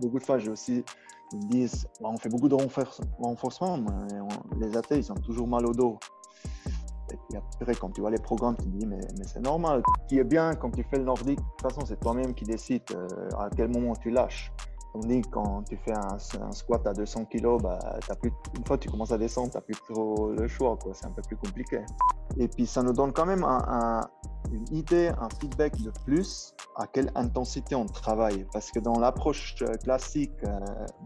beaucoup de fois, j'ai aussi, ils me disent, on fait beaucoup de renforcement, mais les athlètes, ils ont toujours mal au dos. Et puis après, quand tu vois les programmes, tu te dis, mais, mais c'est normal. Ce qui est bien quand tu fais le nordique, de toute façon, c'est toi-même qui décides euh, à quel moment tu lâches. Tandis quand tu fais un, squat à 200 kg, bah, plus, une fois que tu commences à descendre, tu n'as plus trop le choix. C'est un peu plus compliqué. Et puis, ça nous donne quand même une idée, un feedback de plus à quelle intensité on travaille. Parce que dans l'approche euh, classique, euh,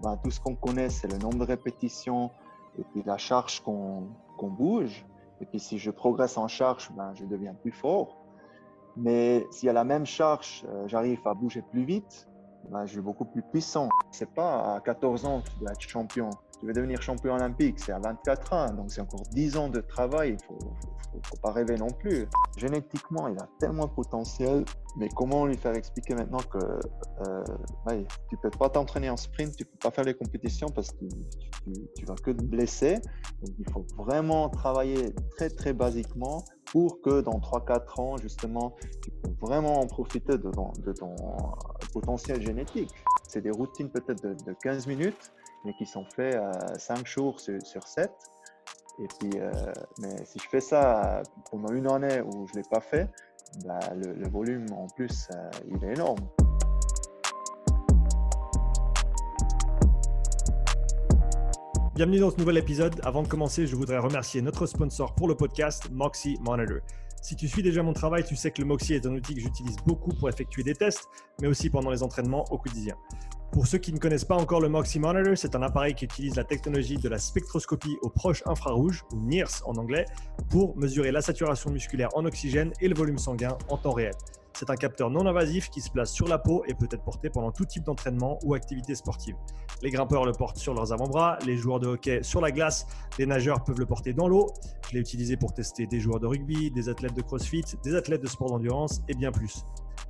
bah, tout ce qu'on connaît, c'est le nombre de répétitions et puis la charge qu'on bouge. Et puis si je progresse en charge, ben, je deviens plus fort. Mais y a la même charge, euh, j'arrive à bouger plus vite, ben, je suis beaucoup plus puissant. C'est pas à 14 ans que tu dois être champion. Tu veux devenir champion olympique, c'est à 24 ans. Donc c'est encore 10 ans de travail. Il faut, faut, pas rêver non plus. Génétiquement, il a tellement de potentiel, mais comment lui faire expliquer maintenant que euh, ouais, tu peux pas t'entraîner en sprint, tu peux pas faire les compétitions parce que tu, tu, vas que te blesser. Donc il faut vraiment travailler très très basiquement pour que dans 3-4 ans, justement, tu peux vraiment en profiter de ton, de ton potentiel génétique. C'est des routines peut-être de, 15 minutes, mais qui sont faites euh, 5 jours sur, sur 7. Et puis, euh, mais si je fais ça pendant une année où je ne l'ai pas fait, bah, le, volume en plus, euh, il est énorme. Bienvenue dans ce nouvel épisode. Avant de commencer, je voudrais remercier notre sponsor pour le podcast, Moxie Monitor. Si tu suis déjà mon travail, tu sais que le Moxie est un outil que j'utilise beaucoup pour effectuer des tests, mais aussi pendant les entraînements au quotidien. Pour ceux qui ne connaissent pas encore le Moxie Monitor, c'est un appareil qui utilise la technologie de la spectroscopie au proche infrarouge, ou NIRS en anglais, pour mesurer la saturation musculaire en oxygène et le volume sanguin en temps réel. C'est un capteur non invasif qui se place sur la peau et peut être porté pendant tout type d'entraînement ou activité sportive. Les grimpeurs le portent sur leurs avant-bras, les joueurs de hockey sur la glace, les nageurs peuvent le porter dans l'eau. Je l'ai utilisé pour tester des joueurs de rugby, des athlètes de crossfit, des athlètes de sport d'endurance et bien plus.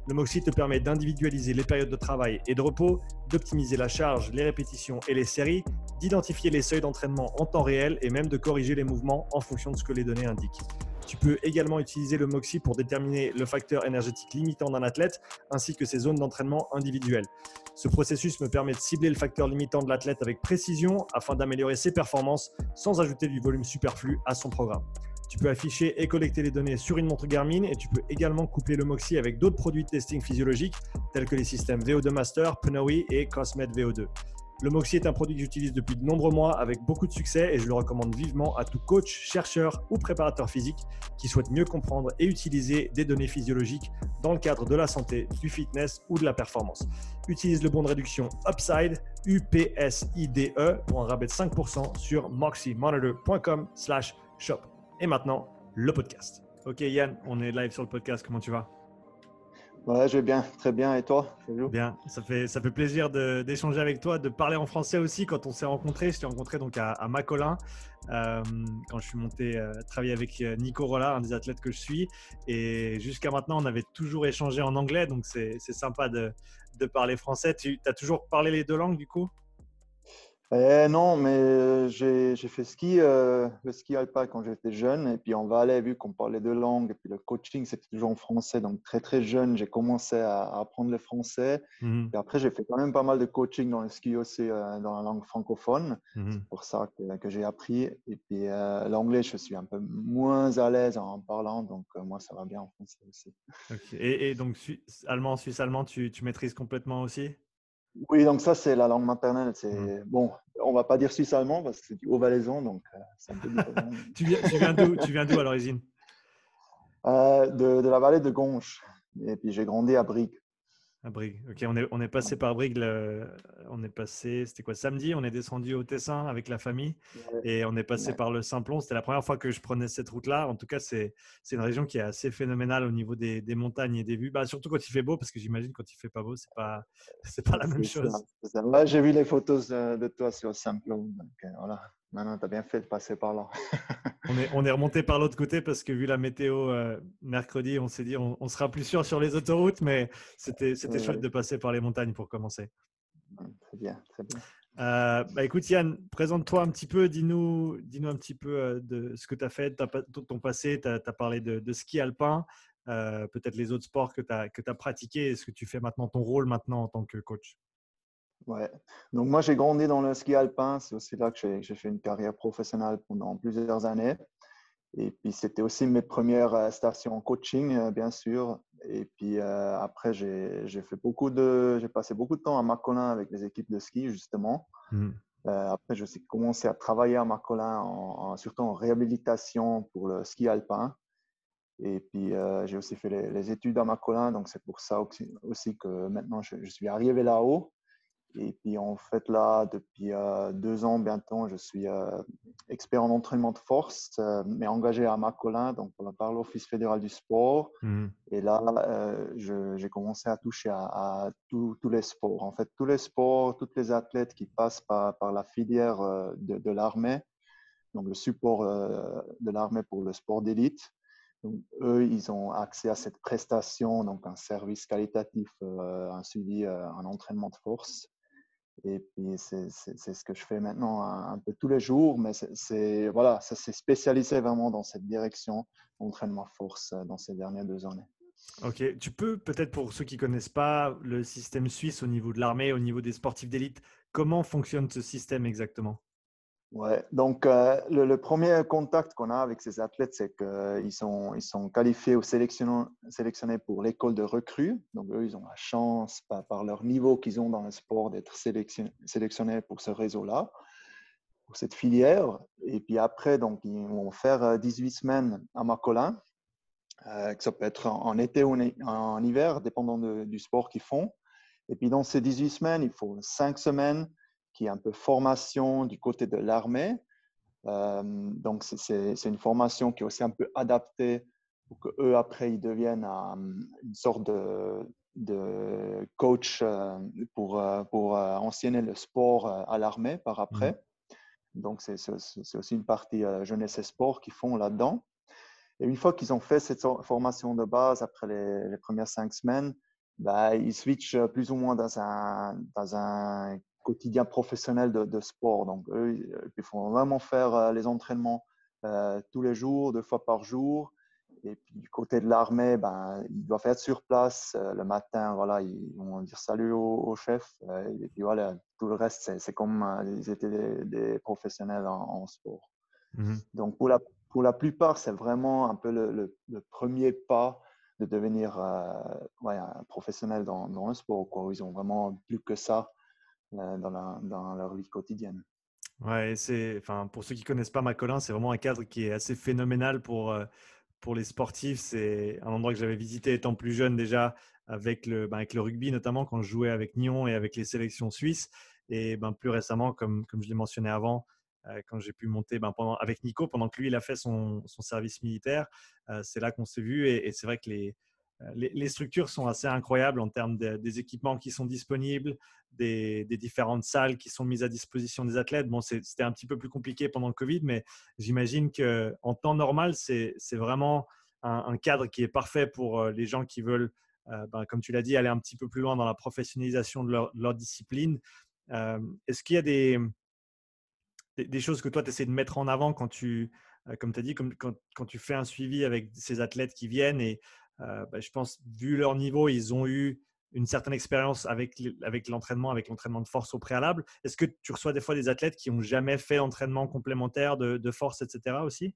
Le Moxie te permet d'individualiser les périodes de travail et de repos, d'optimiser la charge, les répétitions et les séries, d'identifier les seuils d'entraînement en temps réel et même de corriger les mouvements en fonction de ce que les données indiquent. Tu peux également utiliser le Moxie pour déterminer le facteur énergétique limitant d'un athlète ainsi que ses zones d'entraînement individuelles. Ce processus me permet de cibler le facteur limitant de l'athlète avec précision afin d'améliorer ses performances sans ajouter du volume superflu à son programme. Tu peux afficher et collecter les données sur une montre Garmin et tu peux également coupler le Moxie avec d'autres produits de testing physiologique tels que les systèmes VO2 Master, Pnoe et Cosmet VO2. Le Moxie est un produit que j'utilise depuis de nombreux mois avec beaucoup de succès et je le recommande vivement à tout coach, chercheur ou préparateur physique qui souhaite mieux comprendre et utiliser des données physiologiques dans le cadre de la santé, du fitness ou de la performance. Utilise le bon de réduction Upside, UPSIDE pour un rabais de 5% sur moxiemonitor.com/shop. Et maintenant, le podcast. Ok Yann, on est live sur le podcast, comment tu vas? Ouais, je vais bien, très bien. Et toi Bien, ça fait, ça fait plaisir d'échanger avec toi, de parler en français aussi. Quand on s'est rencontrés, je t'ai rencontré donc à, à Macolin, euh, quand je suis monté euh, travailler avec euh, Nico Rolla, un des athlètes que je suis. Et jusqu'à maintenant, on avait toujours échangé en anglais, donc c'est sympa de, de, parler français. Tu as toujours parlé les deux langues du coup? Eh, non, mais euh, j'ai fait ski, euh, le ski alpin quand j'étais jeune. Et puis en Valais, vu qu'on parlait deux langues, et puis le coaching, c'était toujours en français. Donc très très jeune, j'ai commencé à, apprendre le français. Mmh et après, j'ai fait quand même pas mal de coaching dans le ski aussi, euh, dans la langue francophone. Mmh C'est pour ça que, que j'ai appris. Et puis l'anglais, je suis un peu moins à l'aise en parlant. Donc moi, ça va bien en français aussi. Et, donc, allemand, suisse-allemand, tu, tu maîtrises complètement aussi? Oui, donc ça, c'est la langue maternelle. C'est mmh. bon, on va pas dire suisse-allemand parce que c'est du haut-valaisan, donc euh, peu tu viens, tu viens d'où Tu viens d'où à l'origine? Euh, de, de, la vallée de Gonche. Et puis j'ai grandi à Brigue. À Brigue. Ok, on est, on est passé par Brigue. on est passé, c'était quoi Samedi, on est descendu au Tessin avec la famille et on est passé par le Simplon. C'était la première fois que je prenais cette route-là. En tout cas, c'est une région qui est assez phénoménale au niveau des, des montagnes et des vues. Bah, surtout quand il fait beau, parce que j'imagine quand il fait pas beau, c'est pas, c'est pas la même chose. j'ai vu les photos de, toi sur le Simplon. Donc, euh, voilà. Maintenant, tu as bien fait de passer par là. on, est, on est remonté par l'autre côté parce que vu la météo euh, mercredi, on s'est dit on, on, sera plus sûr sur les autoroutes, mais c'était chouette de passer par les montagnes pour commencer. Très bien, très bien. Euh, bah écoute Yann, présente-toi un petit peu, dis-nous dis un petit peu euh, de ce que tu as fait, ton passé, tu as, parlé de, ski alpin, peut-être les autres sports que tu as, as pratiqués, est-ce que tu fais maintenant ton rôle maintenant en tant que coach Ouais. Donc moi, j'ai grandi dans le ski alpin. C'est aussi là que j'ai fait une carrière professionnelle pendant plusieurs années. Et puis, c'était aussi mes premières euh, stations en coaching, euh, bien sûr. Et puis, euh, après, j'ai fait beaucoup de, j'ai passé beaucoup de temps à Marcolin avec les équipes de ski, justement. Mmh. après, j'ai commencé à travailler à Marcolin, en, surtout en réhabilitation pour le ski alpin. Et puis, j'ai aussi fait les, études à Marcolin. Donc, c'est pour ça aussi, que maintenant, je suis arrivé là-haut. Et puis en fait là, depuis euh, deux ans bientôt, je suis euh, expert en entraînement de force, euh, mais engagé à Macolin, donc par l'Office fédéral du sport. Mmh. Et là, j'ai commencé à toucher à, tous les sports. En fait, tous les sports, tous les athlètes qui passent par, par la filière de, de l'armée, donc le support de l'armée pour le sport d'élite. Donc, eux, ils ont accès à cette prestation, donc un service qualitatif, un suivi, un entraînement de force. Et puis, c'est ce que je fais maintenant un, peu tous les jours, mais c'est voilà, ça s'est spécialisé vraiment dans cette direction, entraînement force, euh, dans ces dernières deux années. Ok, tu peux peut-être pour ceux qui ne connaissent pas le système suisse au niveau de l'armée, au niveau des sportifs d'élite, comment fonctionne ce système exactement? Ouais, donc euh, le, premier contact qu'on a avec ces athlètes, c'est qu'ils sont, ils sont qualifiés ou sélectionnés, pour l'école de recrues. Donc eux, ils ont la chance, par, leur niveau qu'ils ont dans le sport, d'être sélectionnés pour ce réseau-là, pour cette filière. Et puis après, donc, ils vont faire 18 euh, semaines à Macolin, euh, que ça peut être en, été ou en, hiver, dépendant du sport qu'ils font. Et puis dans ces 18 semaines, il faut 5 semaines qui est un peu formation du côté de l'armée. Euh, donc, c'est une formation qui est aussi un peu adaptée pour qu'eux, après, ils deviennent euh, une sorte de, de coach euh, pour, pour enseigner le sport à l'armée par après. Mmh. Donc, c'est aussi une partie jeunesse et sport qu'ils font là-dedans. Et une fois qu'ils ont fait cette formation de base, après les, les premières cinq semaines, bah, ils switchent plus ou moins dans un, dans un quotidien professionnel de, sport. Donc, eux, il faut vraiment faire euh, les entraînements euh, tous les jours, deux fois par jour. Et puis, du côté de l'armée, ben, ils doivent être sur place euh, le matin. Voilà, ils vont dire salut au, chef. et puis, voilà, tout le reste, c'est comme ils étaient des, professionnels en, sport. Mmh Donc, pour la, pour la plupart, c'est vraiment un peu le, premier pas de devenir ouais, un professionnel dans, dans le sport. Quoi. Ils ont vraiment plus que ça euh, dans, leur vie quotidienne. Ouais, c'est, enfin, pour ceux qui connaissent pas Macolin, c'est vraiment un cadre qui est assez phénoménal pour, euh, pour les sportifs. C'est un endroit que j'avais visité étant plus jeune déjà avec le, ben, avec le rugby, notamment quand je jouais avec Nyon et avec les sélections suisses. Et ben, plus récemment, comme, comme je l'ai mentionné avant, euh, quand j'ai pu monter ben, pendant, avec Nico, pendant que lui, il a fait son, son service militaire, c'est là qu'on s'est vu. Et c'est vrai que les, les, structures sont assez incroyables en termes des équipements qui sont disponibles, des, différentes salles qui sont mises à disposition des athlètes. Bon, c'était un petit peu plus compliqué pendant le Covid, mais j'imagine qu'en temps normal, c'est vraiment un, cadre qui est parfait pour euh, les gens qui veulent, euh, ben, comme tu l'as dit, aller un petit peu plus loin dans la professionnalisation de leur, discipline. Euh, est-ce qu'il y a des, choses que toi, tu essaies de mettre en avant quand tu, comme tu dit, quand, tu fais un suivi avec ces athlètes qui viennent et euh, bah, je pense, vu leur niveau, ils ont eu une certaine expérience avec, l'entraînement, avec l'entraînement de force au préalable. Est-ce que tu reçois des fois des athlètes qui n'ont jamais fait d'entraînement complémentaire de, force, etc. aussi?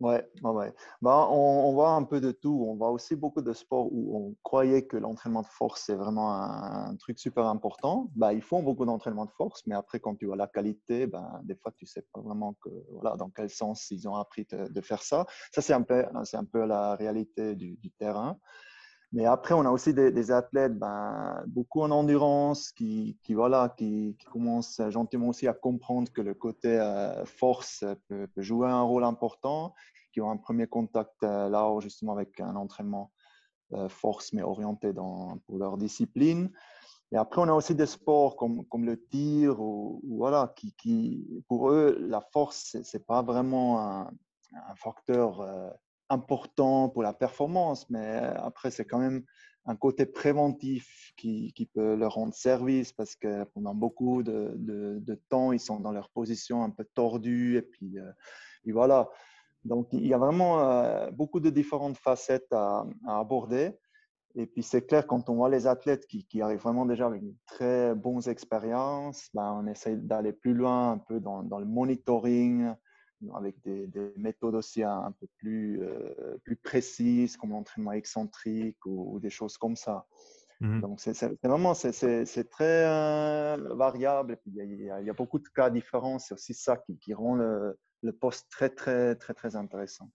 Ouais, ouais. Bah, on, voit un peu de tout. On voit aussi beaucoup de sports où on croyait que l'entraînement de force, c'est vraiment un, truc super important. Bah, ils font beaucoup d'entraînement de force, mais après, quand tu vois la qualité, bah, des fois, tu sais pas vraiment que, voilà, dans quel sens ils ont appris de, faire ça. Ça, c'est un, peu, un peu la réalité du, terrain. Mais après, on a aussi des, athlètes, ben, beaucoup en endurance, qui, qui voilà, qui, commencent gentiment aussi à comprendre que le côté euh, force peut, jouer un rôle important, qui ont un premier contact euh, là justement avec un entraînement euh, force, mais orienté dans, pour leur discipline. Et après, on a aussi des sports comme, comme le tir, ou, voilà, qui, qui, pour eux, la force, ce n'est pas vraiment un, un facteur important pour la performance, mais après, c'est quand même un côté préventif qui, qui, peut leur rendre service parce que pendant beaucoup de, de, temps, ils sont dans leur position un peu tordue et puis euh, et voilà. Donc, il y a vraiment euh, beaucoup de différentes facettes à, aborder. Et puis c'est clair, quand on voit les athlètes qui, qui, arrivent vraiment déjà avec une très bonnes expériences, ben, on essaye d'aller plus loin un peu dans le monitoring, avec des, des, méthodes aussi un, peu plus, euh, plus précises, comme l'entraînement excentrique ou, des choses comme ça. Mmh Donc, c'est vraiment c'est très euh, variable. Il y, a, il y, a, beaucoup de cas différents. C'est aussi ça qui, qui rend le, le poste très, très, très, très intéressant.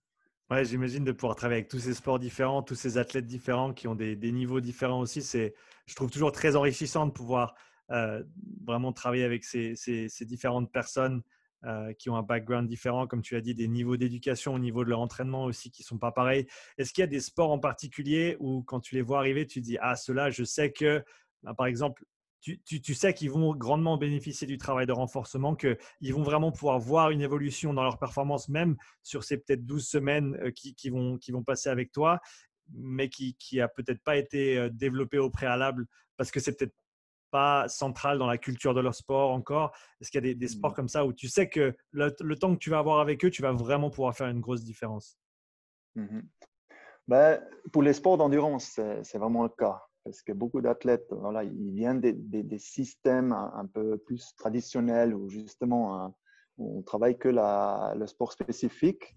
Ouais, j'imagine de pouvoir travailler avec tous ces sports différents, tous ces athlètes différents qui ont des, niveaux différents aussi. C'est, je trouve toujours très enrichissant de pouvoir euh, vraiment travailler avec ces, différentes personnes euh, qui ont un background différent, comme tu as dit, des niveaux d'éducation au niveau de leur entraînement aussi qui ne sont pas pareils. Est-ce qu'il y a des sports en particulier où quand tu les vois arriver, tu dis, ah, cela, je sais que, bah, par exemple, tu, sais qu'ils vont grandement bénéficier du travail de renforcement, qu'ils vont vraiment pouvoir voir une évolution dans leur performance, même sur ces peut-être 12 semaines euh, qui, vont, qui vont passer avec toi, mais qui n'a peut-être pas été euh, développé au préalable parce que c'est peut-être pas central dans la culture de leur sport encore? Est-ce qu'il y a des, sports mmh. comme ça où tu sais que le, temps que tu vas avoir avec eux, tu vas vraiment pouvoir faire une grosse différence? Mmh ben, Pour les sports d'endurance, c'est vraiment le cas parce que beaucoup d'athlètes, voilà, ils viennent des, des, systèmes un, peu plus traditionnels où justement on travaille que la, le sport spécifique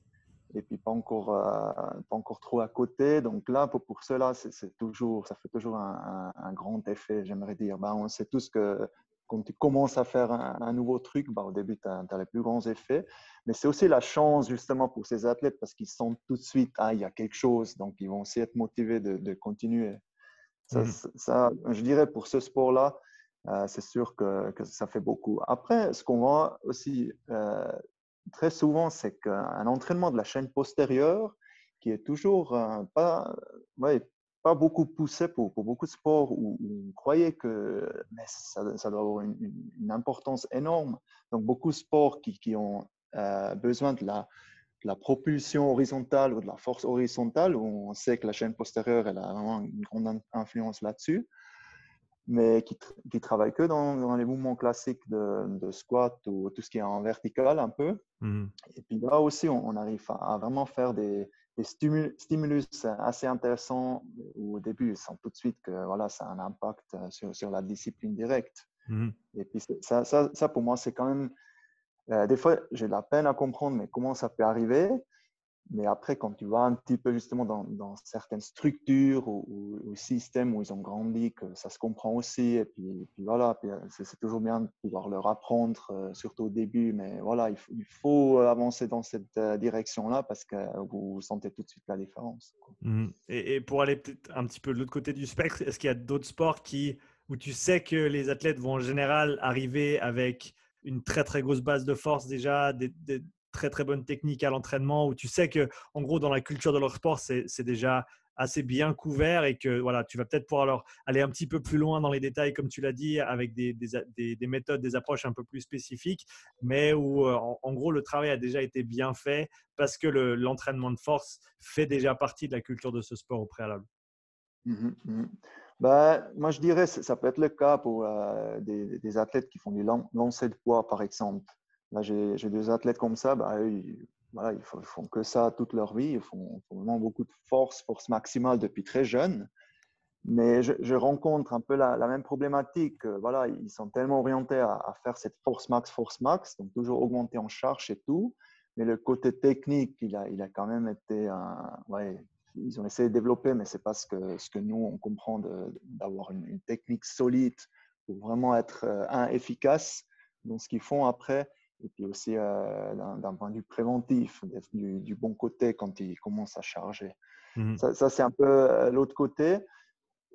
et puis pas encore, euh, pas encore trop à côté. Donc là, pour, pour cela, c'est toujours, ça fait toujours un, un, grand effet, j'aimerais dire. Ben, on sait tous que quand tu commences à faire un, nouveau truc, ben, au début, tu as, as, les plus grands effets. Mais c'est aussi la chance justement pour ces athlètes parce qu'ils sentent tout de suite, ah, il y a quelque chose. Donc, ils vont aussi être motivés de, de continuer. Mmh. Ça, je dirais pour ce sport-là, euh, c'est sûr que, que, ça fait beaucoup. Après, ce qu'on voit aussi euh, très souvent, c'est qu'un entraînement de la chaîne postérieure, qui est toujours euh, pas, ouais, pas beaucoup poussé pour, beaucoup de sports où, on croyait que ça, doit avoir une, importance énorme. Donc, beaucoup de sports qui, ont besoin de la, propulsion horizontale ou de la force horizontale, où on sait que la chaîne postérieure a vraiment une grande influence là-dessus, mais qui, qui travaille que dans, les mouvements classiques de, squat ou tout ce qui est en vertical un peu. Mmh. Et puis là aussi, on, arrive à, vraiment faire des, stimulus assez intéressants au début, ils sent tout de suite que voilà, ça a un impact sur, sur la discipline directe. Mmh. Et puis ça, ça, ça, pour moi, c'est quand même euh, des fois, j'ai de la peine à comprendre, mais comment ça peut arriver? Mais après, quand tu vas un petit peu justement dans, certaines structures ou, systèmes où ils ont grandi, que ça se comprend aussi. Et puis, voilà, euh, c'est toujours bien de pouvoir leur apprendre, euh, surtout au début. Mais voilà, il faut, faut avancer dans cette direction-là parce que vous sentez tout de suite la différence. Mmh. Et, pour aller peut-être un petit peu de l'autre côté du spectre, est-ce qu'il y a d'autres sports qui, où tu sais que les athlètes vont en général arriver avec une très très grosse base de force déjà, très très bonnes techniques à l'entraînement, où tu sais que en gros dans la culture de leur sport c'est déjà assez bien couvert et que voilà tu vas peut-être pouvoir leur aller un petit peu plus loin dans les détails comme tu l'as dit avec des, des, des, méthodes, des approches un peu plus spécifiques, mais où euh, en, gros le travail a déjà été bien fait parce que l'entraînement de force fait déjà partie de la culture de ce sport au préalable. Mmh mmh ben, moi, je dirais ça peut être le cas pour euh, des, athlètes qui font du lancer de poids, par exemple. Là, j'ai des athlètes comme ça, ben, ils, voilà, font, que ça toute leur vie. Ils font, vraiment beaucoup de force, force maximale depuis très jeune. Mais je, rencontre un peu la, même problématique. Voilà, ils sont tellement orientés à, faire cette force max, force max, donc toujours augmenter en charge et tout. Mais le côté technique, il a, il a quand même été un, ouais, ils ont essayé de développer, mais c'est pas ce que, ce que nous, on comprend d'avoir une, technique solide pour vraiment être euh, un, efficace dans ce qu'ils font après, et puis aussi euh, d'un point de vue préventif, du, du, bon côté quand ils commencent à charger. Mmh ça, ça c'est un peu euh, l'autre côté.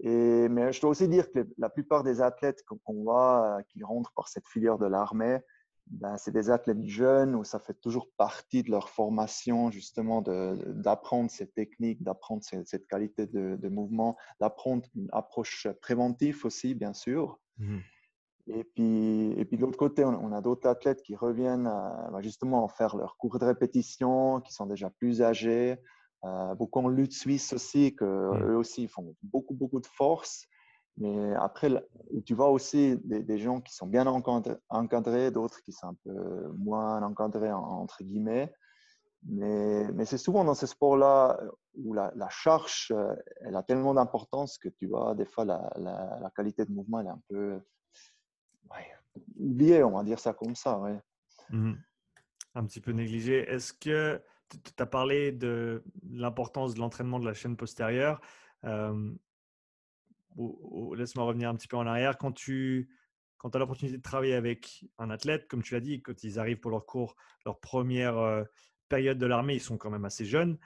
Et, mais je dois aussi dire que la plupart des athlètes qu'on voit qui rentrent par cette filière de l'armée, ben, c'est des athlètes jeunes où ça fait toujours partie de leur formation justement d'apprendre ces techniques, d'apprendre cette qualité de, mouvement, d'apprendre une approche préventive aussi, bien sûr. Mmh et puis, et puis de l'autre côté, on, a d'autres athlètes qui reviennent ben, justement faire leurs cours de répétition, qui sont déjà plus âgés. Euh, beaucoup en lutte suisse aussi, que mmh. eux aussi font beaucoup, beaucoup de force. Mais après, tu vois aussi des, gens qui sont bien encadrés, d'autres qui sont un peu moins encadrés, entre guillemets. Mais, mais c'est souvent dans ces sports-là où la, charge, euh, elle a tellement d'importance que tu vois, des fois, la, la, qualité de mouvement, elle est un peu oubliée, on va dire ça comme ça. Ouais. Mmh un petit peu négligée. Est-ce que tu as parlé de l'importance de l'entraînement de la chaîne postérieure Laisse-moi revenir un petit peu en arrière. Quand tu quand as l'opportunité de travailler avec un athlète, comme tu l'as dit, quand ils arrivent pour leur cours, leur première période de l'armée, ils sont quand même assez jeunes.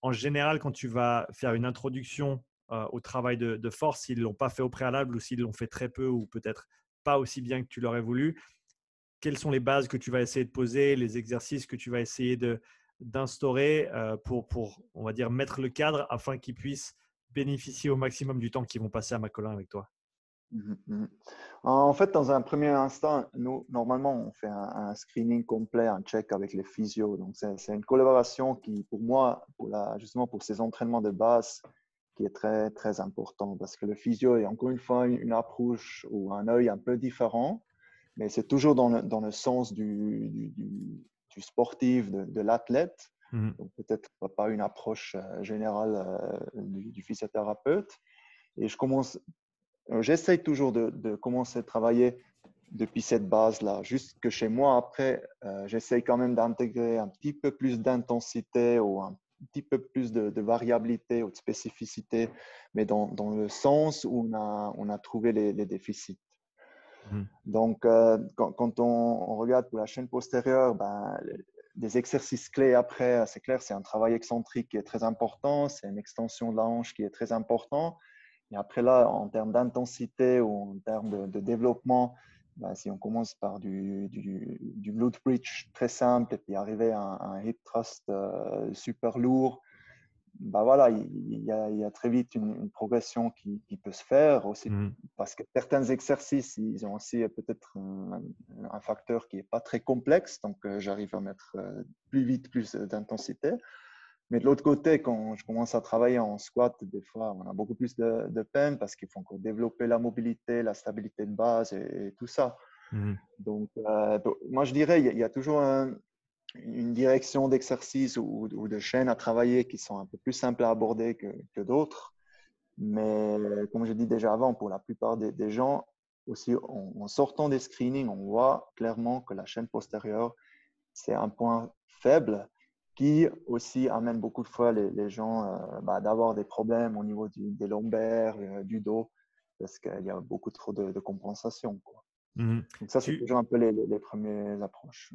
en général, quand tu vas faire une introduction au travail de, force, s'ils ne l'ont pas fait au préalable ou s'ils l'ont fait très peu ou peut-être pas aussi bien que tu l'aurais voulu, quelles sont les bases que tu vas essayer de poser, les exercices que tu vas essayer d'instaurer pour, pour, on va dire, mettre le cadre afin qu'ils puissent bénéficier au maximum du temps qu'ils vont passer à Macolin avec toi? Mmh mmh. En fait, dans un premier instant, nous, normalement, on fait un, screening complet, un check avec les physios. Donc, c'est une collaboration qui, pour moi, pour la, justement pour ces entraînements de base, qui est très, très important parce que le physio est encore une fois une, approche ou un œil un peu différent, mais c'est toujours dans le, dans le sens du, du, du, sportif, de, l'athlète. Mmh. Donc, peut-être pas une approche euh, générale euh, du, physiothérapeute. Et je commence euh, j'essaye toujours de, commencer à travailler depuis cette base-là. Juste que chez moi, après, j'essaye quand même d'intégrer un petit peu plus d'intensité ou un petit peu plus de, variabilité ou de spécificité, mais dans, le sens où on a, on a trouvé les, déficits. Mmh. Donc, euh, quand, on, regarde pour la chaîne postérieure, ben, des exercices clés après, c'est clair, c'est un travail excentrique qui est très important, c'est une extension de la hanche qui est très important, et après là, en termes d'intensité ou en termes de, développement, bah, si on commence par du, du, du, glute bridge très simple et puis arriver à un, hip thrust euh, super lourd, bah voilà, il, y a, il y a très vite une, progression qui, qui, peut se faire aussi mmh. parce que certains exercices, ils ont aussi peut-être un, facteur qui n'est pas très complexe, donc euh, j'arrive à mettre euh, plus vite plus d'intensité. Mais de l'autre côté, quand je commence à travailler en squat, des fois, on a beaucoup plus de, peine parce qu'il faut encore développer la mobilité, la stabilité de base et, tout ça. Mmh. Donc, euh, moi, je dirais, il y, a, toujours une direction d'exercice ou, de chaîne à travailler qui sont un peu plus simples à aborder que, d'autres. Mais comme je dis déjà avant, pour la plupart des, gens, aussi en, en, sortant des screenings, on voit clairement que la chaîne postérieure, c'est un point faible qui aussi amène beaucoup de fois les, gens euh, bah, d'avoir des problèmes au niveau des lombaires, euh, du dos, parce qu'il y a beaucoup trop de, compensation. Quoi. Mmh Donc ça, c'est toujours un peu les, premières approches.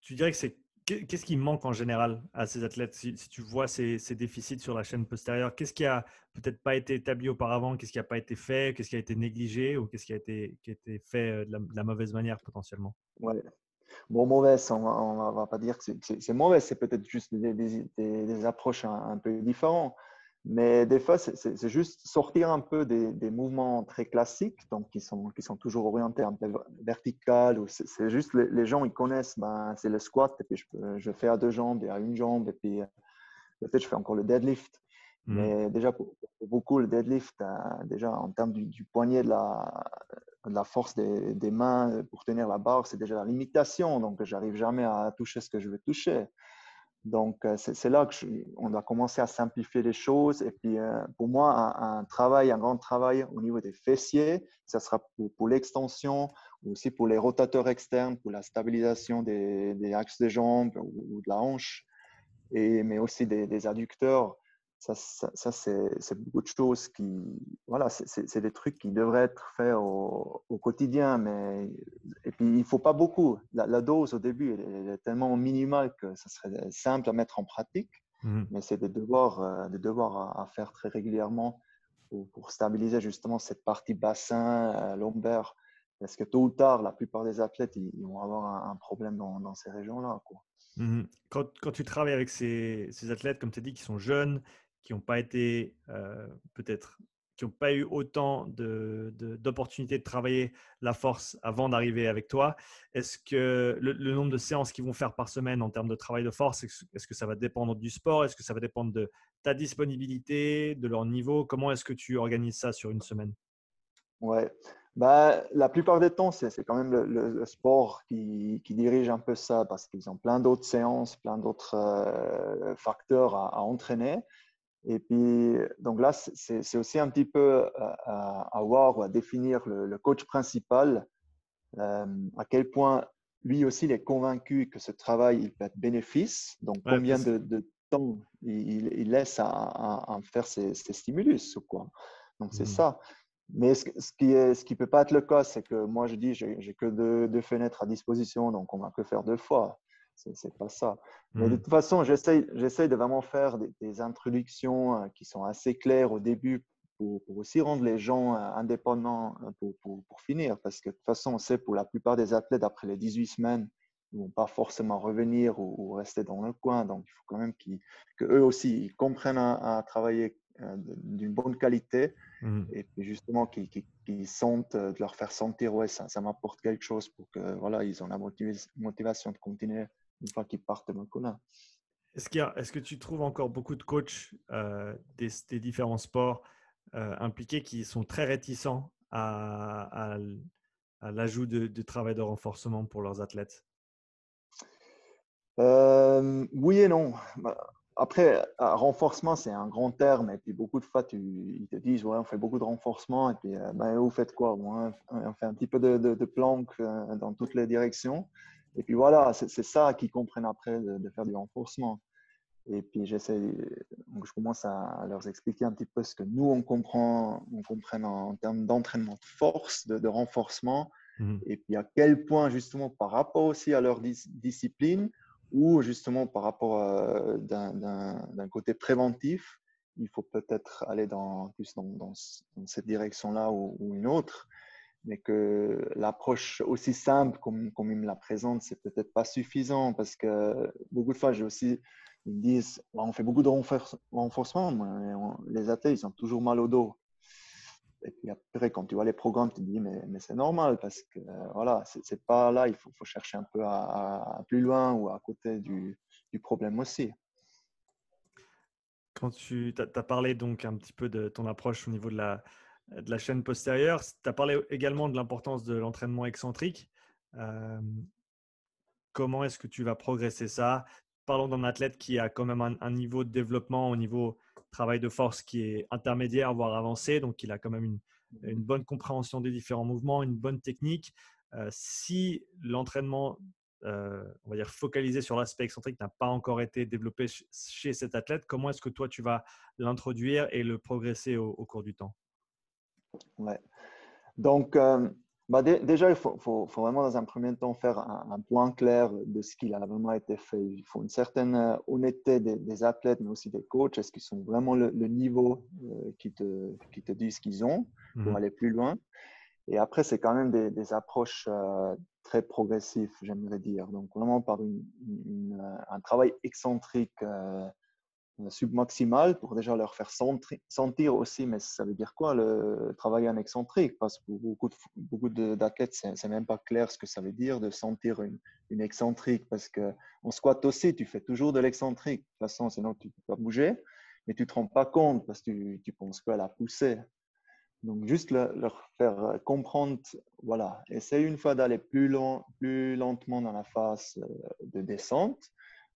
Tu dirais que c'est qu'est-ce qui manque en général à ces athlètes si, tu vois ces, déficits sur la chaîne postérieure? Qu'est-ce qui a peut-être pas été établi auparavant? Qu'est-ce qui n'a pas été fait? Qu'est-ce qui a été négligé? Ou qu'est-ce qui a été, qui a été fait euh, de la, de la mauvaise manière potentiellement? Ouais. Bon, mauvaise, on ne va pas dire que c'est mauvais, c'est peut-être juste des, approches un, peu différentes. Mais des fois, c'est juste sortir un peu des, mouvements très classiques, donc qui sont, qui sont toujours orientés un peu vertical. C'est juste les, gens, ils connaissent, ben, c'est le squat, et puis je, je, fais à deux jambes et à une jambe, et puis euh, peut-être je fais encore le deadlift. Mmh. Mais déjà, pour, beaucoup, le deadlift, euh, déjà en termes du poignet de la, la force des, mains pour tenir la barre, c'est déjà la limitation. Donc, j'arrive jamais à toucher ce que je veux toucher. Donc, euh, c'est là qu'on a commencé à simplifier les choses. Et puis, euh, pour moi, un, travail, un grand travail au niveau des fessiers, ça sera pour, l'extension, aussi pour les rotateurs externes, pour la stabilisation des, axes des jambes ou, de la hanche, et, mais aussi des adducteurs ça, ça, c'est beaucoup de choses qui, voilà, c'est des trucs qui devraient être faits au, quotidien, mais et puis il faut pas beaucoup. La, dose au début, elle, est tellement minimale que ça serait simple à mettre en pratique, mmh mais c'est des devoirs, euh, des devoirs à, faire très régulièrement pour, stabiliser justement cette partie bassin, euh, lombaire, parce que tôt ou tard, la plupart des athlètes, ils, vont avoir un, problème dans, dans ces régions-là. Mmh quand, quand, tu travailles avec ces, ces athlètes, comme tu as dit, qui sont jeunes, qui n'ont pas été euh, peut-être qui n'ont pas eu autant d'opportunités de, de, travailler la force avant d'arriver avec toi. Est-ce que le, nombre de séances qu'ils vont faire par semaine en termes de travail de force, est-ce que ça va dépendre du sport? Est-ce que ça va dépendre de ta disponibilité, de leur niveau? Comment est-ce que tu organises ça sur une semaine? Ouais, bah, La plupart des temps, c'est quand même le, sport qui, qui, dirige un peu ça parce qu'ils ont plein d'autres séances, plein d'autres euh, facteurs à, entraîner. Et puis, donc là, c'est aussi un petit peu à, à voir ou à définir le, coach principal, euh, à quel point lui aussi il est convaincu que ce travail il peut être bénéfice. Donc, combien de, temps il, laisse à, faire ces, stimulus ou quoi. Donc, c'est mmh. ça. Mais ce, qui est, ce qui peut pas être le cas, c'est que moi je dis j'ai que deux, fenêtres à disposition, donc on va que faire deux fois. C'est pas ça. Mais de mmh. toute façon, j'essaye de vraiment faire des, introductions euh, qui sont assez claires au début pour, aussi rendre les gens euh, indépendants euh, pour, pour, pour, finir. Parce que de toute façon, on sait pour la plupart des athlètes, après les 18 semaines, ils ne vont pas forcément revenir ou, rester dans le coin. Donc, il faut quand même qu'eux aussi ils comprennent à travailler d'une bonne qualité mmh. et puis justement qui, sentent, de leur faire sentir ouais ça, ça m'apporte quelque chose pour que voilà ils ont la motivation de continuer une fois qu'ils partent de Montcona. Est-ce que tu trouves encore beaucoup de coachs euh, des, différents sports impliqués qui sont très réticents à, à, l'ajout de, travail de renforcement pour leurs athlètes? Oui et non. Bah, après, renforcement, c'est un grand terme. Et puis, beaucoup de fois, tu, ils te disent, ouais, on fait beaucoup de renforcement. Et puis, euh, ben, vous faites quoi? On fait un petit peu de, de, planque euh, dans toutes les directions. Et puis, voilà, c'est ça qu'ils comprennent après de, faire du renforcement. Et puis, j'essaie, je commence à leur expliquer un petit peu ce que nous, on comprend, on comprend en, termes d'entraînement de force, de, renforcement. Mmh et puis, à quel point, justement, par rapport aussi à leur discipline, ou justement par rapport euh, d'un côté préventif, il faut peut-être aller dans, plus dans, cette direction-là ou, une autre, mais que l'approche aussi simple comme, comme il me la présente, c'est peut-être pas suffisant parce que beaucoup de fois, j'ai aussi, ils me disent, on fait beaucoup de renforcement, mais les athlètes, ils ont toujours mal au dos. Et puis après, quand tu vois les programmes, tu te dis, mais, mais c'est normal parce que voilà, c'est pas là, il faut, chercher un peu à, plus loin ou à côté du, du problème aussi. Quand tu as, parlé donc un petit peu de ton approche au niveau de la, de la chaîne postérieure, tu as parlé également de l'importance de l'entraînement excentrique. Euh, comment est-ce que tu vas progresser ça? Parlons d'un athlète qui a quand même un, niveau de développement au niveau travail de force qui est intermédiaire, voire avancé. Donc, il a quand même une, bonne compréhension des différents mouvements, une bonne technique. Euh, si l'entraînement, euh, on va dire, focalisé sur l'aspect excentrique n'a pas encore été développé chez cet athlète, comment est-ce que toi, tu vas l'introduire et le progresser au, cours du temps? Ouais. Donc, euh, bah, déjà, il faut, vraiment dans un premier temps faire un, point clair de ce qui a vraiment été fait. Il faut une certaine euh, honnêteté des, athlètes, mais aussi des coachs. Est-ce qu'ils sont vraiment le, niveau euh, qui, te, qui te disent qu'ils ont pour mmh aller plus loin? Et après, c'est quand même des, approches euh, très progressives, j'aimerais dire. Donc, vraiment par un travail excentrique submaximal pour déjà leur faire sentir aussi, mais ça veut dire quoi le travail en excentrique? Parce que beaucoup, de, beaucoup d'athlètes, c'est même pas clair ce que ça veut dire de sentir une, une excentrique. Parce qu'en squat aussi, tu fais toujours de l'excentrique. De toute façon, sinon tu peux pas bouger, mais tu te rends pas compte parce que tu, tu penses pas à la pousser. Donc, juste leur faire comprendre, voilà, essaye une fois d'aller plus, plus lentement dans la phase euh, de descente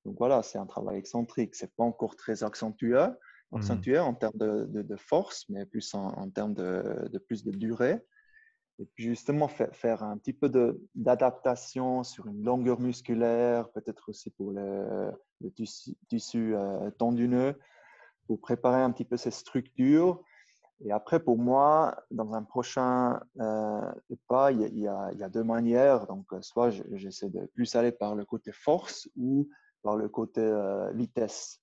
donc voilà, c'est un travail excentrique. C'est pas encore très accentué, mmh. accentué en termes de, de, force, mais plus en, termes de, de, plus de durée. Et puis justement, faire, faire un petit peu d'adaptation sur une longueur musculaire, peut-être aussi pour le, le tissu, euh, tendineux, pour préparer un petit peu ces structures. Et après, pour moi, dans un prochain euh, pas, il y, a, il y, a, deux manières. Donc, soit j'essaie de plus aller par le côté force ou le côté euh, vitesse.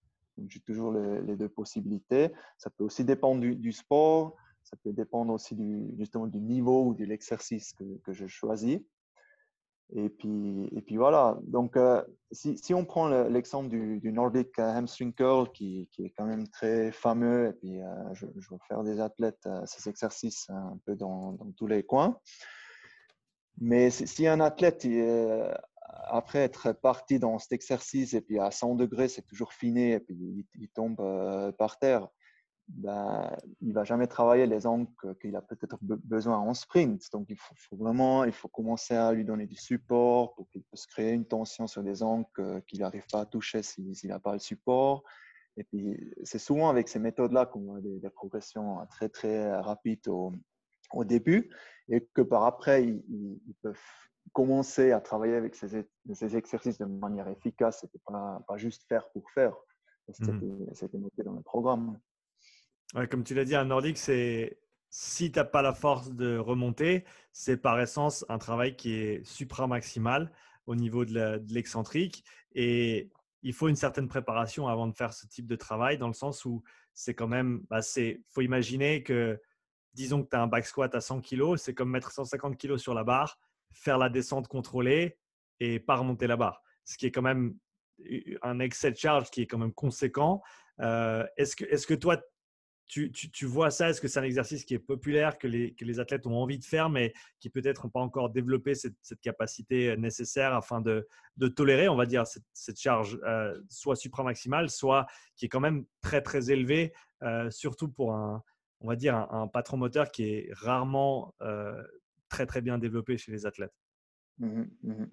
J'ai toujours les, deux possibilités. Ça peut aussi dépendre du, sport, ça peut dépendre aussi du, niveau ou de l'exercice que, je choisis. Et puis, voilà. Donc, euh, si, on prend l'exemple du, Nordic Hamstring Curl, qui, est quand même très fameux, et puis euh, je, je, faire des athlètes ces exercices un peu dans, dans, tous les coins. Mais si un athlète après être parti dans cet exercice et puis à 100 degrés, c'est toujours fini et puis il, tombe euh, par terre. ben, il va jamais travailler les angles qu'il a peut-être besoin en sprint. Donc, il faut, vraiment il faut commencer à lui donner du support pour qu'il puisse créer une tension sur des angles qu'il n'arrive pas à toucher s'il n'a pas le support. Et puis, c'est souvent avec ces méthodes-là qu'on a des, progressions très, très rapides au, début et que par après, ils, peuvent commencer à travailler avec ces, ces, exercices de manière efficace. Ce n'était pas, pas, juste faire pour faire. Mmh c'était noté dans le programme. Ouais, comme tu l'as dit, un nordique, c'est si tu n'as pas la force de remonter, c'est par essence un travail qui est supra-maximal au niveau de l'excentrique. Et il faut une certaine préparation avant de faire ce type de travail, dans le sens où c'est quand même, bah c'est, faut imaginer que, disons que tu as un back squat à 100 kg, c'est comme mettre 150 kg sur la barre, faire la descente contrôlée et pas remonter la barre. Ce qui est quand même un excès de charge qui est quand même conséquent. Euh, est-ce que, est-ce que toi, tu, vois ça? Est-ce que c'est un exercice qui est populaire, que les, que les, athlètes ont envie de faire, mais qui peut-être n'ont pas encore développé cette, capacité euh, nécessaire afin de, de, tolérer, on va dire, cette, charge euh, soit supramaximale, soit qui est quand même très, très élevée, euh, surtout pour un, on va dire, un, patron moteur qui est rarement très, très bien développé chez les athlètes. Mmh mmh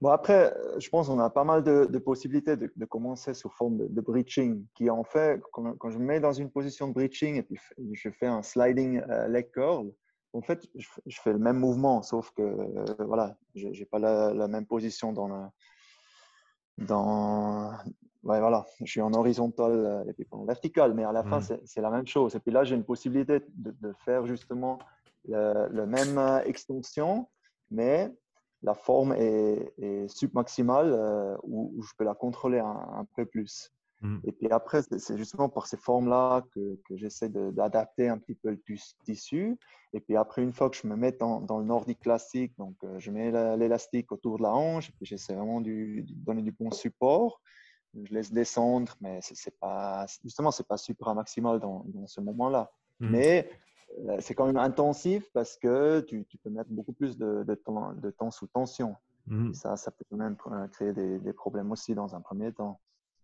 Bon, après, euh, je pense qu'on a pas mal de, possibilités de, commencer sous forme de, breaching, qui en fait, quand, je me mets dans une position de breaching et puis je fais un sliding euh, leg curl, en fait, je, fais le même mouvement, sauf que euh, voilà, je n'ai pas la, même position dans le. Dans, voilà, je suis en horizontal et puis en vertical, mais à la fin, mmh. c'est la même chose. Et puis là, j'ai une possibilité de, faire justement le même extension, mais la forme est, est submaximale euh, où, je peux la contrôler un, peu plus. Mm. Et puis après, c'est justement par ces formes-là que, que j'essaie d'adapter un petit peu le tissu. Et puis après, une fois que je me mets dans, dans le nordique classique, donc euh, je mets l'élastique autour de la hanche, et puis j'essaie vraiment de donner du bon support. Je laisse descendre, mais c'est pas justement c'est pas super maximal dans, dans ce moment-là. Mm. Mais euh, c'est quand même intensif parce que tu, peux mettre beaucoup plus de, temps, de temps, sous tension. Mmh. ça, ça peut même créer des, problèmes aussi dans un premier temps.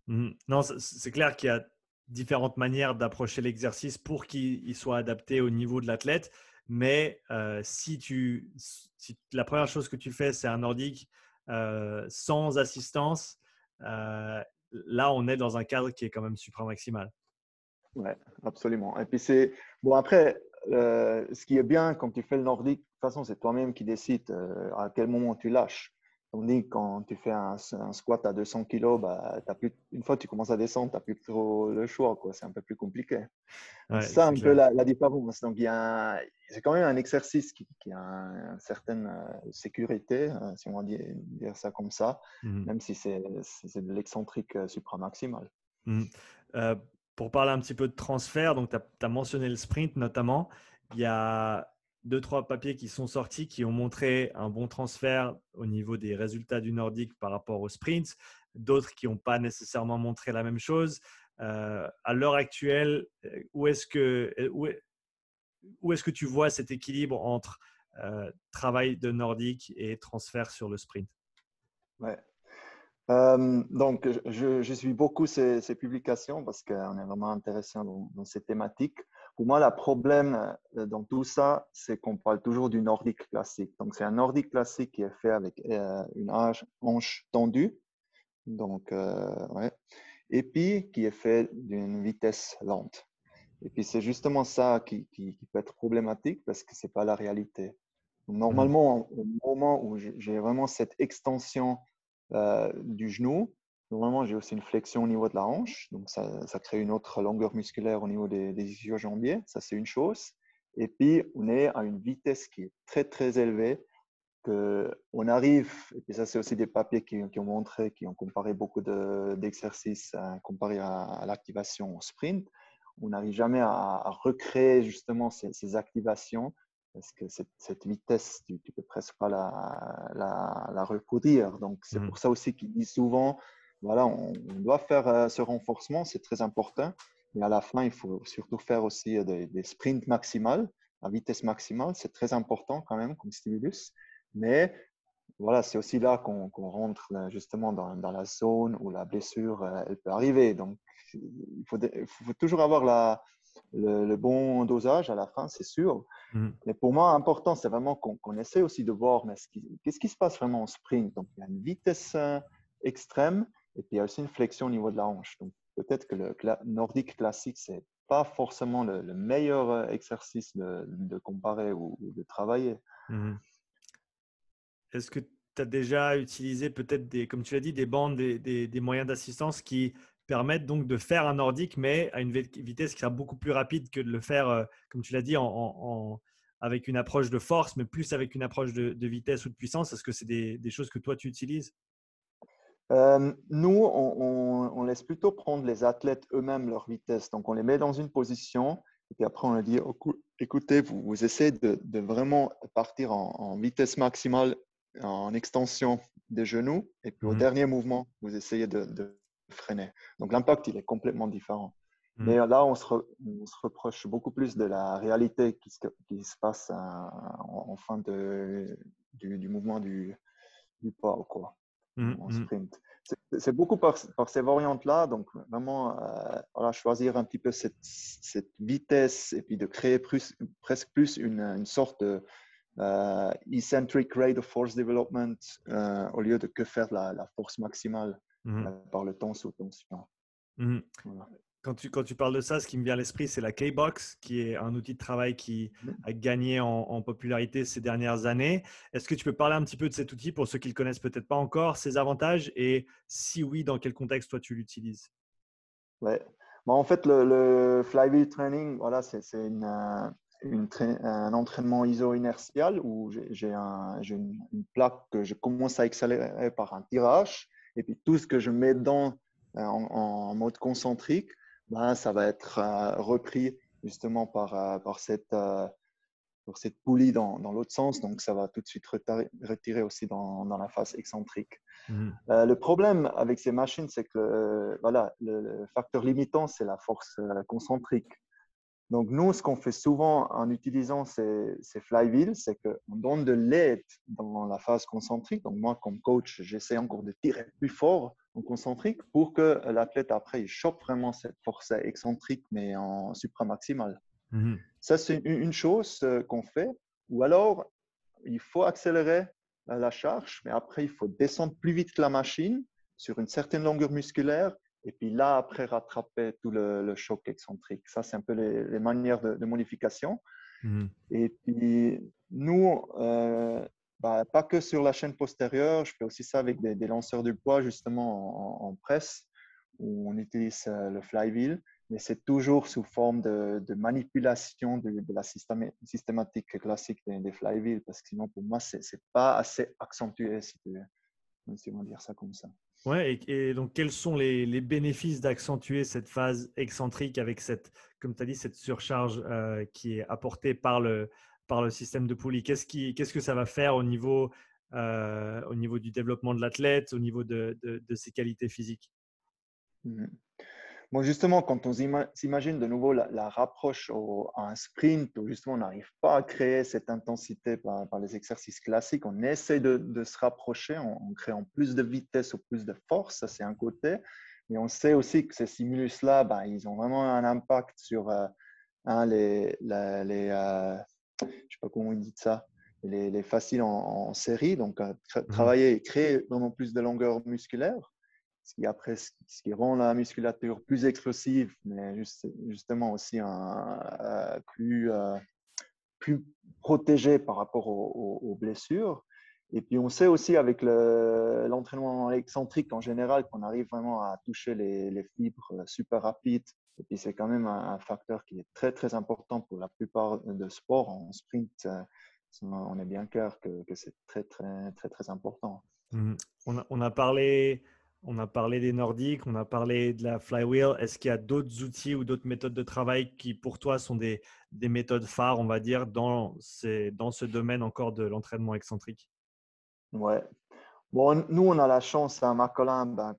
Mmh. Non, c'est clair qu'il y a différentes manières d'approcher l'exercice pour qu'il soit adapté au niveau de l'athlète. Mais euh, si, tu, si la première chose que tu fais, c'est un nordique euh, sans assistance, là, on est dans un cadre qui est quand même supramaximal. Oui, absolument. Et puis c'est bon après, euh, ce qui est bien quand tu fais le nordique, de toute façon, c'est toi-même qui décides euh, à quel moment tu lâches. Tandis quand tu fais un, squat à 200 kg, bah, plus, une fois que tu commences à descendre, tu n'as plus trop le choix. C'est un peu plus compliqué. c'est ça un peu la, différence. Donc, c'est quand même un exercice qui, a une certaine euh, sécurité, si on va dire, ça comme ça, mmh même si c'est de l'excentrique supramaximal. Mmh pour parler un petit peu de transfert, donc tu as, mentionné le sprint notamment. Il y a deux, trois papiers qui sont sortis qui ont montré un bon transfert au niveau des résultats du nordique par rapport au sprint, d'autres qui n'ont pas nécessairement montré la même chose. Euh, à l'heure actuelle, euh, où est-ce que, euh, où où est que tu vois cet équilibre entre travail de nordique et transfert sur le sprint? Euh, donc, je, je, suis beaucoup ces, ces publications parce qu'on est vraiment intéressé dans, dans, ces thématiques. Pour moi, le problème euh, dans tout ça, c'est qu'on parle toujours du nordique classique. Donc, c'est un nordique classique qui est fait avec euh, une hanche, tendue. Donc, ouais. Et puis, qui est fait d'une vitesse lente. Et puis, c'est justement ça qui, qui, qui, peut être problématique parce que ce n'est pas la réalité. Normalement, au moment où j'ai vraiment cette extension euh, du genou. Normalement, j'ai aussi une flexion au niveau de la hanche, donc ça, crée une autre longueur musculaire au niveau des, des ischio-jambiers, ça c'est une chose. Et puis, on est à une vitesse qui est très très élevée, que on arrive, et ça c'est aussi des papiers qui, ont montré, qui ont comparé beaucoup d'exercices euh, comparé à, l'activation au sprint, on n'arrive jamais à, recréer justement ces activations parce que cette, vitesse, tu ne peux presque pas la, la, reproduire. Donc, c'est mmh. pour ça aussi qu'ils disent souvent, voilà, on, doit faire euh, ce renforcement, c'est très important. Mais à la fin, il faut surtout faire aussi euh, des, sprints maximales, à vitesse maximale. C'est très important quand même comme stimulus. Mais voilà, c'est aussi là qu'on rentre euh, justement dans, dans, la zone où la blessure, elle peut arriver. Donc, il faut, il faut toujours avoir la, le, bon dosage à la fin, c'est sûr. Mmh. Mais pour moi, important, c'est vraiment qu'on essaie aussi de voir qu'est-ce qui se passe vraiment en sprint. Donc, il y a une vitesse euh, extrême et puis il y a aussi une flexion au niveau de la hanche. Donc, peut-être que le nordique classique, c'est pas forcément le, meilleur euh, exercice de, comparer ou, de travailler. Mmh Est-ce que tu as déjà utilisé peut-être, des, comme tu l'as dit, des bandes, des moyens d'assistance qui permettent donc de faire un nordique, mais à une vitesse qui sera beaucoup plus rapide que de le faire, euh, comme tu l'as dit, en, avec une approche de force, mais plus avec une approche de, vitesse ou de puissance. Est-ce que c'est des, choses que toi, tu utilises? Euh, Nous, on, laisse plutôt prendre les athlètes eux-mêmes leur vitesse. Donc, on les met dans une position et puis après, on leur dit, écoutez, vous, vous essayez de, vraiment partir en, vitesse maximale en extension des genoux. Et puis, au mmh dernier mouvement, vous essayez de freiner. Donc l'impact, il est complètement différent. Hmm. Mais là, on se, se, reproche beaucoup plus de la réalité qui se, qui se passe euh, en, fin de, du, mouvement du, du pas, quoi, hmm, en hmm. sprint. C'est beaucoup par, par ces variantes-là, donc vraiment euh, voilà, choisir un petit peu cette, cette, vitesse et puis de créer plus, presque plus une, une sorte de euh, eccentric rate of force development au lieu de que faire la, la force maximale. Mmh par le temps sous tension. Mmh quand, tu, quand tu parles de ça, ce qui me vient à l'esprit, c'est la K-Box, qui est un outil de travail qui mmh. a gagné en, popularité ces dernières années. Est-ce que tu peux parler un petit peu de cet outil pour ceux qui ne le connaissent peut-être pas encore, ses avantages et si oui, dans quel contexte toi tu l'utilises? Ouais. en fait, le, flywheel training, voilà, c'est une, euh, une un entraînement iso-inertial où j'ai un, une, une, plaque que je commence à accélérer par un tirage et puis tout ce que je mets dedans euh, en, mode concentrique, ben, ça va être euh, repris justement par, euh, par cette, cette poulie dans, dans l'autre sens. Donc ça va tout de suite retirer aussi dans, dans la face excentrique. Mmh. le problème avec ces machines, c'est que voilà, le, facteur limitant, c'est la force concentrique. Donc, nous, ce qu'on fait souvent en utilisant ces, ces flywheels, c'est qu'on donne de l'aide dans la phase concentrique. Donc, moi, comme coach, j'essaie encore de tirer plus fort en concentrique pour que l'athlète, après, il chope vraiment cette force excentrique, mais en supramaximale. Mmh Ça, c'est une chose euh, qu'on fait. Ou alors, il faut accélérer la charge, mais après, il faut descendre plus vite que la machine sur une certaine longueur musculaire et puis là, après, rattraper tout le, choc excentrique. Ça, c'est un peu les, manières de, modification. Mmh. Et puis, nous, euh, bah, pas que sur la chaîne postérieure, je fais aussi ça avec des, lanceurs de poids, justement, en, presse, où on utilise euh, le flywheel, mais c'est toujours sous forme de, manipulation de, la systématique classique des, des flywheels, parce que sinon, pour moi, ce n'est pas assez accentué, si, si on va dire ça comme ça. Ouais, et, donc quels sont les, bénéfices d'accentuer cette phase excentrique avec cette, comme tu as dit, cette surcharge euh, qui est apportée par le, par le système de poulie Qu'est-ce que ça va faire au niveau, euh, au niveau du développement de l'athlète, au niveau de, de, ses qualités physiques? Mmh justement, quand on s'imagine de nouveau la, rapproche à un sprint où justement on n'arrive pas à créer cette intensité par, les exercices classiques, on essaie de, se rapprocher en, créant plus de vitesse ou plus de force, ça c'est un côté. Mais on sait aussi que ces stimulus-là, ben, ils ont vraiment un impact sur euh, les, les euh, je sais pas comment on dit ça, les, les faciles en, série, donc euh, mmh travailler et créer vraiment plus de longueur musculaire ce qui, après, ce qui rend la musculature plus explosive, mais justement aussi un, euh, plus, euh, plus protégée par rapport aux, blessures. Et puis, on sait aussi avec l'entraînement excentrique en général qu'on arrive vraiment à toucher les, fibres super rapides. Et puis, c'est quand même un, facteur qui est très, très important pour la plupart de sports. En sprint, euh, on est bien clair que, c'est très, très, très, très important. A, on a parlé on a parlé des Nordiques, on a parlé de la flywheel. Est-ce qu'il y a d'autres outils ou d'autres méthodes de travail qui, pour toi, sont des, méthodes phares, on va dire, dans, ce domaine encore de l'entraînement excentrique? Ouais. Bon, nous, on a la chance à Marcolin, ben,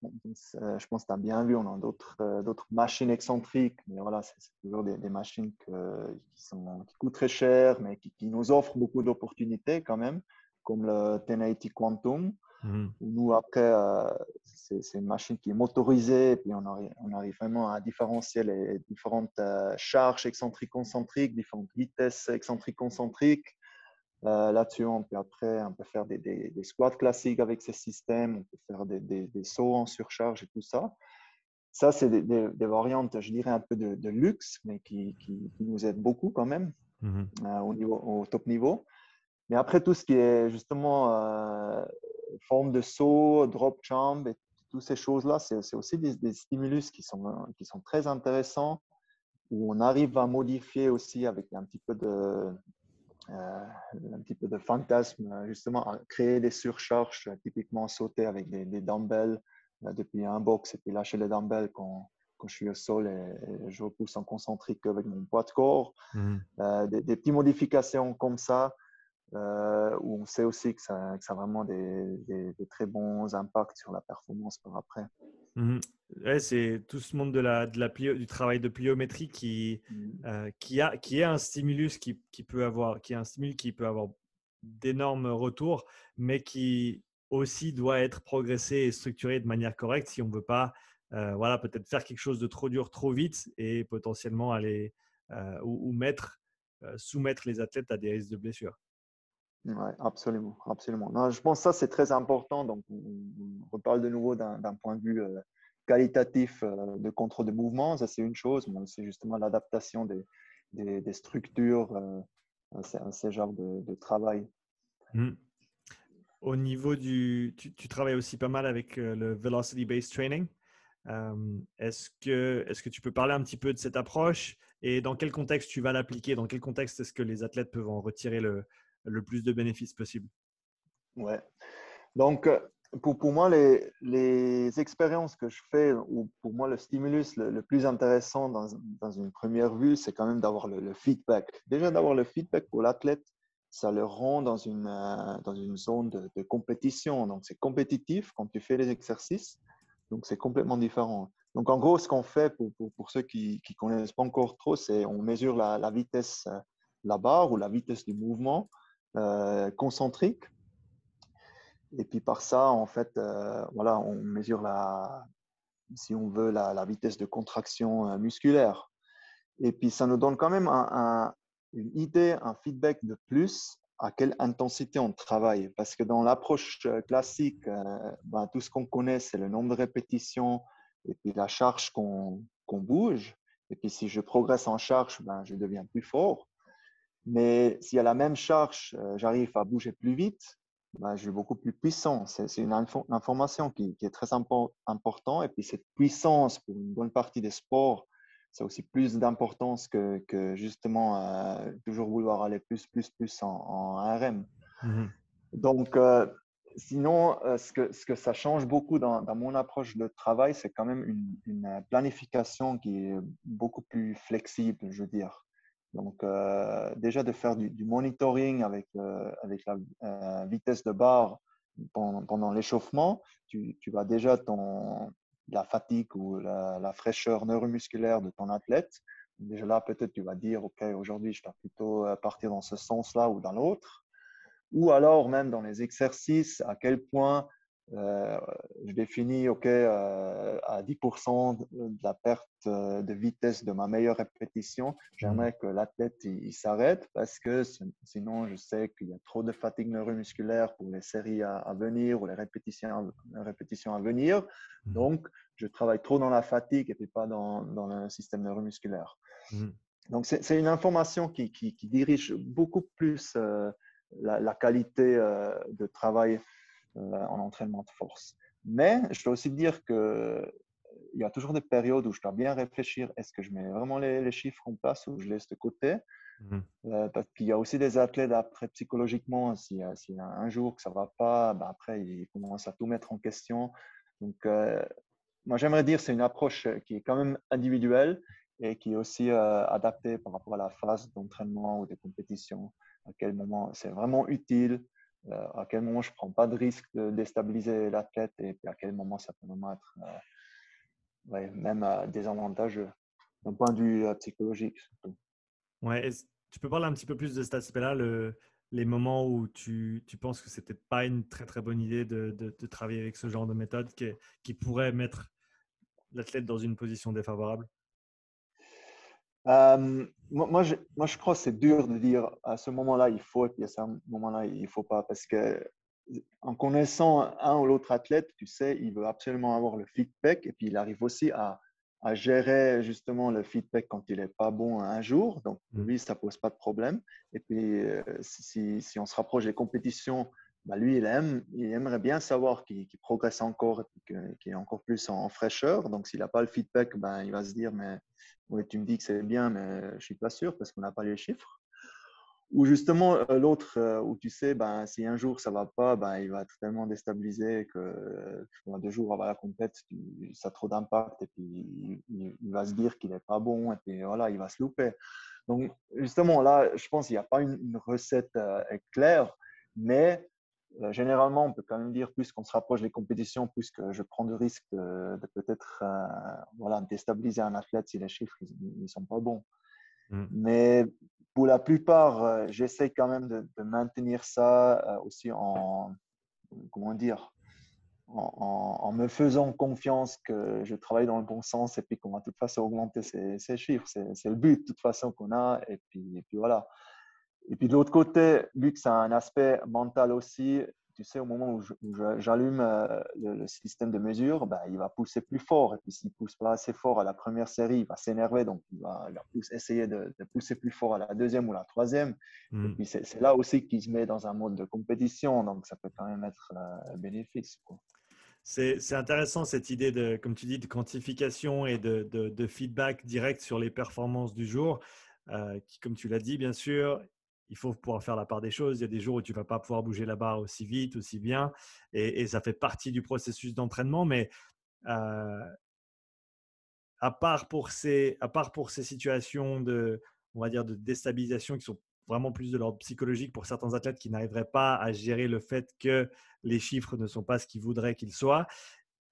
euh, je pense que tu as bien vu, on a d'autres euh, machines excentriques, mais voilà, c'est toujours des, machines qui, coûtent très cher, mais qui, qui nous offrent beaucoup d'opportunités quand même comme le 1080 Quantum. Mhm. Nous, après, euh, c'est une machine qui est motorisée, et puis on arrive, on arrive vraiment à différencier les différentes euh, charges excentriques concentriques, différentes vitesses excentriques concentriques. Euh, Là-dessus, on peut après on peut faire des, des- des squats classiques avec ces systèmes, on peut faire des, des- sauts en surcharge et tout ça. Ça, c'est des, variantes, je dirais, un peu de, de luxe, mais qui, qui- qui nous aident beaucoup quand même Mhm. euh, au, niveau, au top niveau. Mais après, tout ce qui est justement euh, forme de saut, drop jump et toutes ces choses-là, c'est aussi des, des stimulus qui sont, euh, qui sont très intéressants, où on arrive à modifier aussi avec un petit peu de, euh, un petit peu de fantasme, justement, à créer des surcharges, typiquement sauter avec des, des dumbbells euh, depuis un box et puis lâcher les dumbbells quand, quand je suis au sol et, et je repousse en concentrique avec mon poids de corps. Euh, des, des petites modifications comme ça, euh, où on sait aussi que ça, que ça a vraiment des, des- des très bons impacts sur la performance par après. Ouais, c'est tout ce monde de la, de la plio- du travail de pliométrie qui, euh, qui, a, qui est un stimulus qui, qui peut avoir, qui est un stimulus qui peut avoir d'énormes retours, mais qui aussi doit être progressé et structuré de manière correcte si on ne veut pas, euh, voilà, peut-être faire quelque chose de trop dur trop vite et potentiellement aller euh, ou, ou mettre, euh, soumettre les athlètes à des risques de blessure. Ouais, absolument, absolument. Non, je pense que ça, c'est très important. Donc, on, reparle de nouveau d'un point de vue euh, qualitatif euh, de contrôle de mouvement. Ça, c'est une chose, mais c'est justement l'adaptation des, des, structures euh, à ces, genres de, travail. Mhm. Au niveau du, tu, tu travailles aussi pas mal avec euh, le velocity based training. Est-ce que, est-ce que tu peux parler un petit peu de cette approche et dans quel contexte tu vas l'appliquer? Dans quel contexte est-ce que les athlètes peuvent en retirer le, le plus de bénéfices possible Ouais. Donc, euh, pour, pour moi, les, les expériences que je fais, ou pour moi, le stimulus le, le plus intéressant dans, dans une première vue, c'est quand même d'avoir le, feedback. Déjà, d'avoir le feedback pour l'athlète, ça le rend dans une, euh, dans une zone de, de compétition. Donc, c'est compétitif quand tu fais les exercices. Donc, c'est complètement différent. Donc, en gros, ce qu'on fait pour, pour, pour ceux qui ne connaissent pas encore trop, c'est on mesure la, la vitesse, euh, la barre ou la vitesse du mouvement euh, concentrique. Et puis par ça, en fait, euh, voilà, on mesure la, si on veut, la, vitesse de contraction euh, musculaire. Et puis ça nous donne quand même un, un, une idée, un feedback de plus à quelle intensité on travaille. Parce que dans l'approche euh, classique, ben, tout ce qu'on connaît, c'est le nombre de répétitions et puis la charge qu'on qu'on bouge. Et puis si je progresse en charge, ben, je deviens plus fort. Mais s'il y a la même charge, euh, j'arrive à bouger plus vite, ben, je suis beaucoup plus puissant. C'est une info information qui, qui, est très impo importante. Et puis cette puissance, pour une bonne partie des sports, c'est aussi plus d'importance que, que, justement euh, toujours vouloir aller plus, plus, plus en, en RM. Mm -hmm. Donc, euh, sinon, euh, ce, que, ce que ça change beaucoup dans, dans mon approche de travail, c'est quand même une, une, planification qui est beaucoup plus flexible, je veux dire. Donc, euh, déjà de faire du, monitoring avec, euh, avec la euh, vitesse de barre pendant, l'échauffement, tu, tu vas déjà ton, la fatigue ou la, la, fraîcheur neuromusculaire de ton athlète. Déjà là, peut-être tu vas dire, OK, aujourd'hui, je dois plutôt partir dans ce sens-là ou dans l'autre. Ou alors, même dans les exercices, à quel point euh, je définis, OK, euh, à 10% de la perte de vitesse de ma meilleure répétition, j'aimerais que l'athlète il, il s'arrête parce que sinon, je sais qu'il y a trop de fatigue neuromusculaire pour les séries à, à venir ou les répétitions, répétitions à venir. Donc, je travaille trop dans la fatigue et puis pas dans, dans le système neuromusculaire. Mmh. Donc, c'est une information qui, qui, qui, dirige beaucoup plus euh, la, la, qualité euh, de travail euh, en entraînement de force. Mais je dois aussi dire qu'il y a toujours des périodes où je dois bien réfléchir est-ce que je mets vraiment les, les, chiffres en place ou je laisse de côté? Mmh. euh, Parce qu'il y a aussi des athlètes, après, psychologiquement, s'il y, y, a un jour que ça ne va pas, ben après, ils commencent à tout mettre en question. Donc, euh, moi, j'aimerais dire que c'est une approche qui est quand même individuelle et qui est aussi euh, adaptée par rapport à la phase d'entraînement ou de compétition. À quel moment c'est vraiment utile, euh, à quel moment je ne prends pas de risque de déstabiliser l'athlète et à quel moment ça peut vraiment être euh, même euh, désavantageux d'un point de vue euh, psychologique. Ouais, tu peux parler un petit peu plus de cet aspect-là, le, les moments où tu, tu penses que c'était pas une très très bonne idée de, de, travailler avec ce genre de méthode qui, qui pourrait mettre l'athlète dans une position défavorable? Euh, moi, je, moi, je crois que c'est dur de dire à ce moment-là il faut et puis à ce moment-là il ne faut pas parce que en connaissant un ou l'autre athlète, tu sais, il veut absolument avoir le feedback et puis il arrive aussi à, à gérer justement le feedback quand il n'est pas bon un jour. Donc, mmh. lui, ça pose pas de problème. Et puis, euh, si, si, on se rapproche des compétitions, bah, lui, il, aime, il aimerait bien savoir qu'il progresse encore qu'il est encore plus en, fraîcheur. Donc, s'il n'a pas le feedback, ben, il va se dire, mais oui, tu me dis que c'est bien, mais je ne suis pas sûr parce qu'on n'a pas les chiffres. Ou justement, euh, l'autre, euh, où tu sais, ben, si un jour ça va pas, il va être tellement déstabilisé que deux jours avant la compète, ça a trop d'impact et puis il, va se dire qu'il n'est pas bon et puis voilà, il va se louper. Donc, justement, là, je pense qu'il n'y a pas une, recette euh, claire, mais généralement, on peut quand même dire plus qu'on se rapproche des compétitions, plus que je prends le risque de, peut-être voilà, déstabiliser un athlète si les chiffres ne sont pas bons. Mmh. Mais pour la plupart, euh, j'essaie quand même de, maintenir ça euh, aussi en, comment dire, en, me faisant confiance que je travaille dans le bon sens et puis qu'on va de toute façon augmenter ces, chiffres. C'est le but de toute façon qu'on a. Et puis, et puis voilà. Et puis de l'autre côté, vu que c'est un aspect mental aussi, tu sais, au moment où j'allume euh, le, système de mesure, ben, il va pousser plus fort. Et puis, s'il pousse pas assez fort à la première série, il va s'énerver. Donc, il va, essayer de, pousser plus fort à la deuxième ou la troisième. Et hmm. puis, c'est là aussi qu'il se met dans un mode de compétition. Donc, ça peut quand même être euh, bénéfique. C'est intéressant cette idée de, comme tu dis, de quantification et de, de feedback direct sur les performances du jour, euh, qui, comme tu l'as dit, bien sûr, il faut pouvoir faire la part des choses. Il y a des jours où tu vas pas pouvoir bouger la barre aussi vite, aussi bien, et, ça fait partie du processus d'entraînement. Mais euh, à, part pour ces, à part pour ces situations de, on va dire, de déstabilisation qui sont vraiment plus de l'ordre psychologique pour certains athlètes qui n'arriveraient pas à gérer le fait que les chiffres ne sont pas ce qu'ils voudraient qu'ils soient.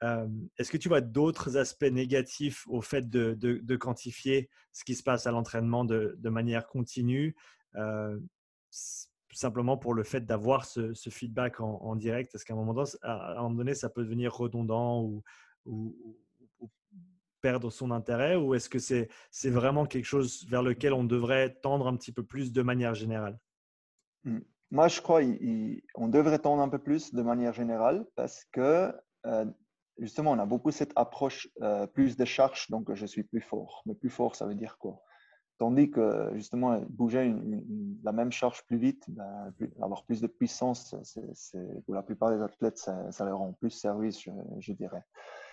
Euh, est-ce que tu vois d'autres aspects négatifs au fait de, quantifier ce qui se passe à l'entraînement de, manière continue simplement pour le fait d'avoir ce, feedback en, direct Est-ce qu'à un, moment donné, ça peut devenir redondant ou, perdre son intérêt Ou est-ce que c'est c'est vraiment quelque chose vers lequel on devrait tendre un petit peu plus de manière générale? Mmh. Moi, je crois qu'on devrait tendre un peu plus de manière générale parce que euh, justement, on a beaucoup cette approche euh, plus de charge, donc je suis plus fort. Mais plus fort, ça veut dire quoi? Tandis que justement, bouger la même charge plus vite, ben, avoir plus de puissance, pour la plupart des athlètes, ça, leur rend plus service, je, dirais.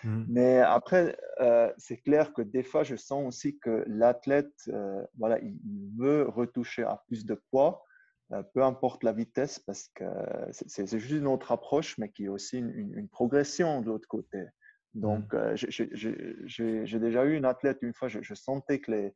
Mmh. Mais après, euh, c'est clair que des fois, je sens aussi que l'athlète, euh, voilà, il, veut retoucher à plus de poids, euh, peu importe la vitesse, parce que c'est juste une autre approche, mais qui est aussi une, progression de l'autre côté. Donc, mmh. j'ai déjà eu une athlète une fois, je sentais que les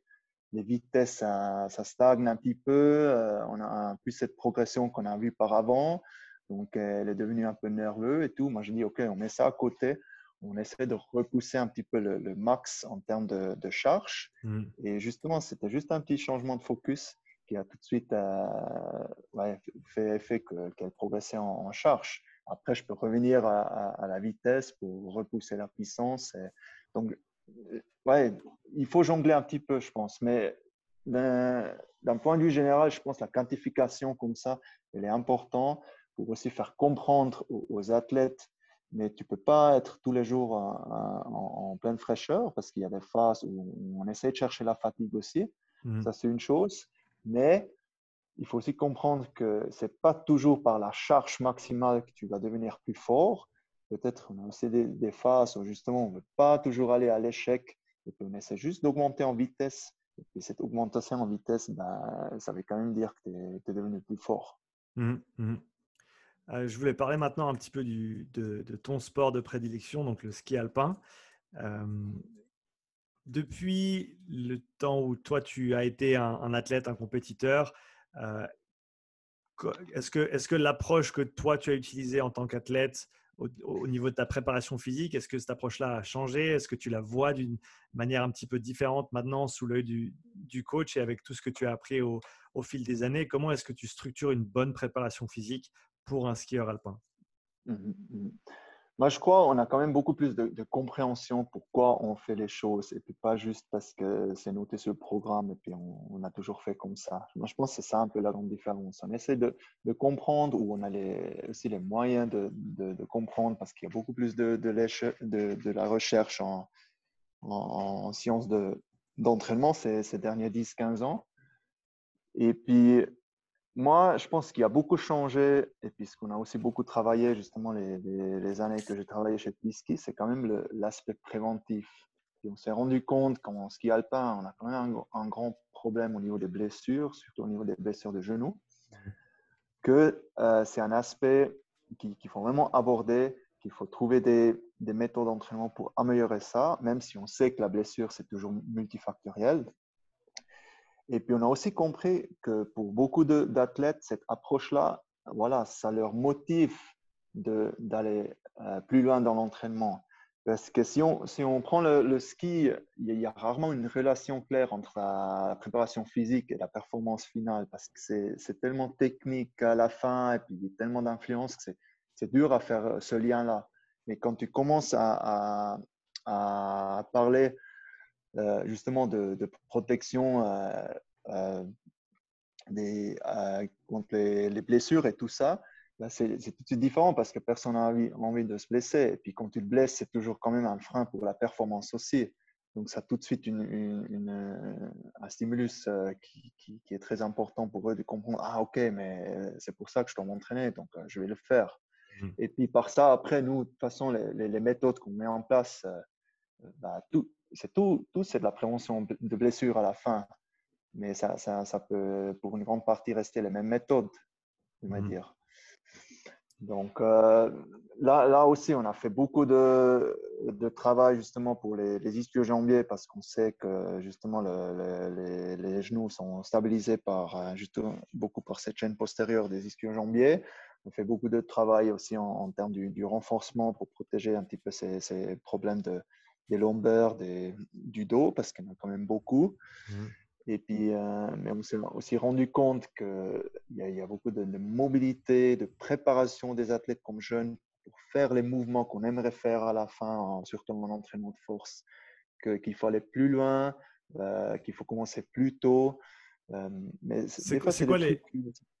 les vitesses, ça, stagne un petit peu. Euh, on a plus cette progression qu'on a vue par avant. Donc, elle est devenue un peu nerveuse et tout. Moi, je dis, OK, on met ça à côté. On essaie de repousser un petit peu le, max en termes de, charge. Mm. Et justement, c'était juste un petit changement de focus qui a tout de suite euh, fait effet qu'elle progressait en, charge. Après, je peux revenir à, la vitesse pour repousser la puissance. donc, ouais, il faut jongler un petit peu, je pense. Mais d'un point de vue général, je pense que la quantification comme ça, elle est importante pour aussi faire comprendre aux, athlètes. Mais tu ne peux pas être tous les jours en, pleine fraîcheur parce qu'il y a des phases où on essaie de chercher la fatigue aussi. Mmh. Ça, c'est une chose. Mais il faut aussi comprendre que ce n'est pas toujours par la charge maximale que tu vas devenir plus fort. Peut-être on a aussi des, phases où justement on ne veut pas toujours aller à l'échec puis on essaie juste d'augmenter en vitesse. Et cette augmentation en vitesse, ben, ça veut quand même dire que tu es, devenu plus fort. Mmh, mmh. Euh, je voulais parler maintenant un petit peu du, de, ton sport de prédilection, donc le ski alpin. Euh, depuis le temps où toi tu as été un, athlète, un compétiteur, euh, est-ce que, est que l'approche que toi tu as utilisée en tant qu'athlète au, niveau de ta préparation physique Est-ce que cette approche-là a changé? Est-ce que tu la vois d'une manière un petit peu différente maintenant sous l'œil du, coach et avec tout ce que tu as appris au, fil des années? Comment est-ce que tu structures une bonne préparation physique pour un skieur alpin? Mmh mmh moi, je crois qu'on a quand même beaucoup plus de, compréhension pourquoi on fait les choses et puis pas juste parce que c'est noté sur le programme et puis on, a toujours fait comme ça. Moi, je pense que c'est ça un peu la grande différence. On essaie de, comprendre où on a aussi les moyens de, comprendre parce qu'il y a beaucoup plus de, de, la recherche en, en, sciences d'entraînement ces, ces derniers 10-15 ans. Et puis, moi, je pense qu'il y a beaucoup changé, et puisqu'on a aussi beaucoup travaillé, justement, les, années que j'ai travaillé chez Piski, c'est quand même l'aspect préventif. On s'est rendu compte qu'en ski alpin, on a quand même un, grand problème au niveau des blessures, surtout au niveau des blessures de genoux, que euh, c'est un aspect qu'il faut vraiment aborder, qu'il faut trouver des, des méthodes d'entraînement pour améliorer ça, même si on sait que la blessure, c'est toujours multifactoriel. Et puis, on a aussi compris que pour beaucoup d'athlètes, cette approche-là, voilà, ça leur motive d'aller euh, plus loin dans l'entraînement. Parce que si on, si on prend le, ski, il y, a rarement une relation claire entre la, préparation physique et la performance finale, parce que c'est tellement technique à la fin, et puis il y a tellement d'influence que c'est dur à faire ce lien-là. Mais quand tu commences à, à, parler euh, justement de, protection euh, euh, des, contre les, blessures et tout ça, ben, c'est tout de suite différent parce que personne n'a envie, envie, de se blesser. Et puis quand tu te blesses, c'est toujours quand même un frein pour la performance aussi. Donc ça a tout de suite une, un stimulus qui, qui, est très important pour eux de comprendre, ah ok, mais c'est pour ça que je dois m'entraîner, donc je vais le faire. Mmh. Et puis par ça, après, nous, de toute façon, les, les, méthodes qu'on met en place, bah, tout, c'est tout, tout c'est de la prévention de blessures à la fin. Mais ça, ça, ça, peut, pour une grande partie, rester les mêmes méthodes, je vais mmh. dire. Donc euh, là, là aussi, on a fait beaucoup de, de travail justement pour les, les ischio-jambiers parce qu'on sait que justement le, les, genoux sont stabilisés par euh, justement, beaucoup par cette chaîne postérieure des ischio-jambiers. On fait beaucoup de travail aussi en, termes du, renforcement pour protéger un petit peu ces, ces problèmes de, des lombaires, des, du dos, parce qu'il y en a quand même beaucoup. Mmh. Et puis, euh, mais on s'est aussi rendu compte qu'il y, a, y a beaucoup de, mobilité, de préparation des athlètes comme jeunes pour faire les mouvements qu'on aimerait faire à la fin, surtout en entraînement de force, qu'il faut aller plus loin, euh, qu'il faut commencer plus tôt. Euh, mais c'est quoi, quoi les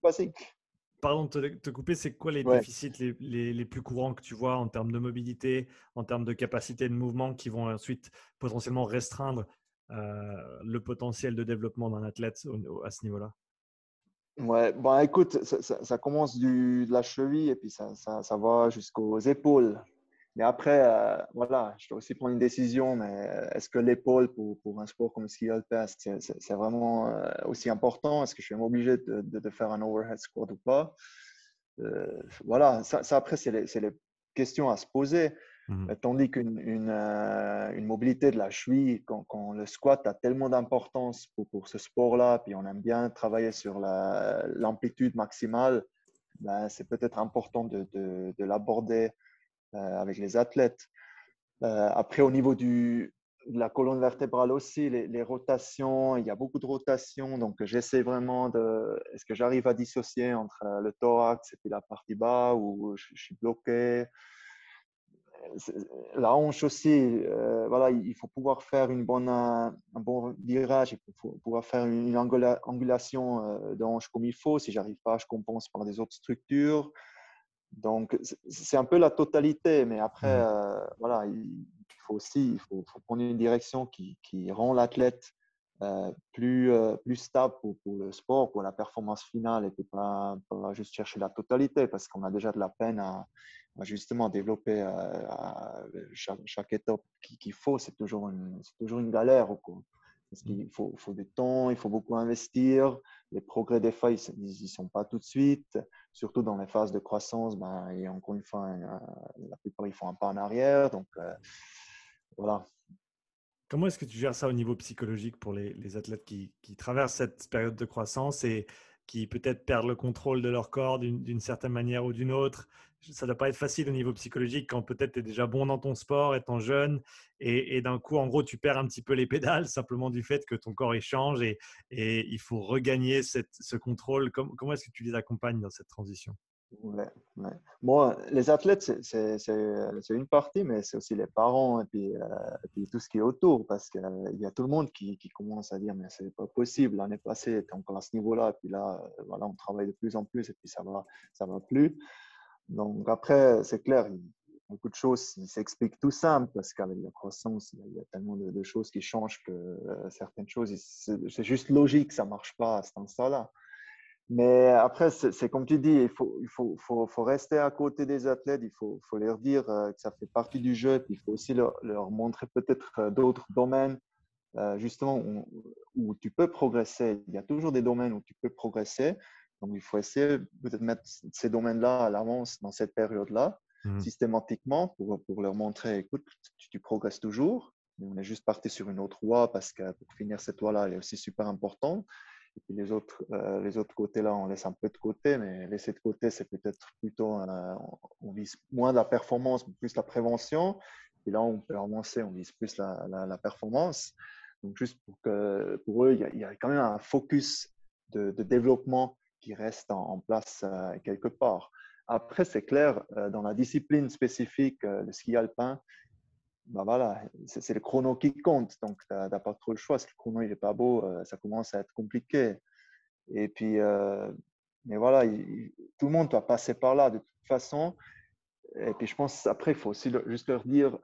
basiques pardon de te, couper, c'est quoi les déficits les, les, plus courants que tu vois en termes de mobilité, en termes de capacité de mouvement qui vont ensuite potentiellement restreindre euh, le potentiel de développement d'un athlète à ce niveau-là? Ouais, bon, écoute, ça, commence du, de la cheville et puis ça, ça, ça va jusqu'aux épaules. Mais après, euh, voilà, je dois aussi prendre une décision. Mais euh, est-ce que l'épaule pour, pour, un sport comme le ski alpin, c'est vraiment euh, aussi important? Est-ce que je suis obligé de, de, faire un overhead squat ou pas? Voilà, ça, après, c'est les, les, questions à se poser. Mmh tandis qu'une une, une, mobilité de la cheville, quand, quand le squat a tellement d'importance pour, pour, ce sport-là, puis on aime bien travailler sur l'amplitude maximale, ben, c'est peut-être important de, de, de l'aborder avec les athlètes. Euh, après, au niveau du, de la colonne vertébrale aussi, les, rotations, il y a beaucoup de rotations. Donc, j'essaie vraiment de. Est-ce que j'arrive à dissocier entre euh, le thorax et puis la partie bas ou je, suis bloqué? La hanche aussi, voilà, il faut pouvoir faire une bonne, un bon virage, il faut pouvoir faire une angulation de hanche comme il faut. Si j'arrive pas, je compense par des autres structures. Donc, c'est un peu la totalité, mais après, mmh. euh, voilà, il faut aussi il faut, prendre une direction qui, qui rend l'athlète euh, plus, euh, plus stable pour, le sport, pour la performance finale, et pas, pas juste chercher la totalité, parce qu'on a déjà de la peine à, justement développer chaque, chaque, étape qu'il faut. C'est toujours, une, toujours une galère. Quoi. Parce mmh. qu'il faut, faut, du temps, il faut beaucoup investir. Les progrès des fois, ils n'y sont pas tout de suite. Surtout dans les phases de croissance, ben, et encore une fois, la plupart, ils font un pas en arrière. Donc, euh, voilà. Comment est-ce que tu gères ça au niveau psychologique pour les, athlètes qui, traversent cette période de croissance et qui peut-être perdent le contrôle de leur corps d'une certaine manière ou d'une autre, ça ne doit pas être facile au niveau psychologique quand peut-être tu es déjà bon dans ton sport, étant jeune, et, d'un coup, en gros, tu perds un petit peu les pédales simplement du fait que ton corps échange et, et il faut regagner ce contrôle. Comment, est-ce que tu les accompagnes dans cette transition? Ouais, les athlètes, c'est une partie, mais c'est aussi les parents et puis, euh, et tout ce qui est autour, parce qu'il y a tout le monde qui, commence à dire, mais c'est pas possible, l'année passée, tu encore à ce niveau-là, puis là, euh, voilà, on travaille de plus en plus, et puis ça va, ça va plus. Donc après, c'est clair, beaucoup de choses s'expliquent tout simple, parce qu'avec la croissance, il y a tellement de, choses qui changent que euh, certaines choses, c'est juste logique, ça marche pas à cet instant-là. Mais après, c'est comme tu dis, il, faut, il faut, faut, faut, rester à côté des athlètes, il faut, leur dire euh, que ça fait partie du jeu, puis il faut aussi leur, montrer peut-être euh, d'autres domaines, justement, où, tu peux progresser. Il y a toujours des domaines où tu peux progresser. Donc, il faut essayer peut-être mettre ces domaines-là à l'avance dans cette période-là, mmh. systématiquement, pour, pour, leur montrer, écoute, tu, tu, progresses toujours, mais on est juste parti sur une autre voie parce que pour finir cette voie-là, elle est aussi super importante. Et puis les autres, euh, les autres côtés-là, on laisse un peu de côté, mais laisser de côté, c'est peut-être plutôt, euh, on vise moins la performance, plus la prévention. Et là, on peut avancer, on vise plus la, la, performance. Donc, juste pour, que, pour eux, il y, a, quand même un focus de, de développement qui reste en, place euh, quelque part. Après, c'est clair, dans la discipline spécifique, le ski alpin, bah voilà, c'est le chrono qui compte. Donc, tu n'as pas trop le choix. Si le chrono n'est pas beau, euh, ça commence à être compliqué. Et puis, euh, mais voilà, tout le monde doit passer par là de toute façon. Et puis, je pense après, il faut aussi juste leur dire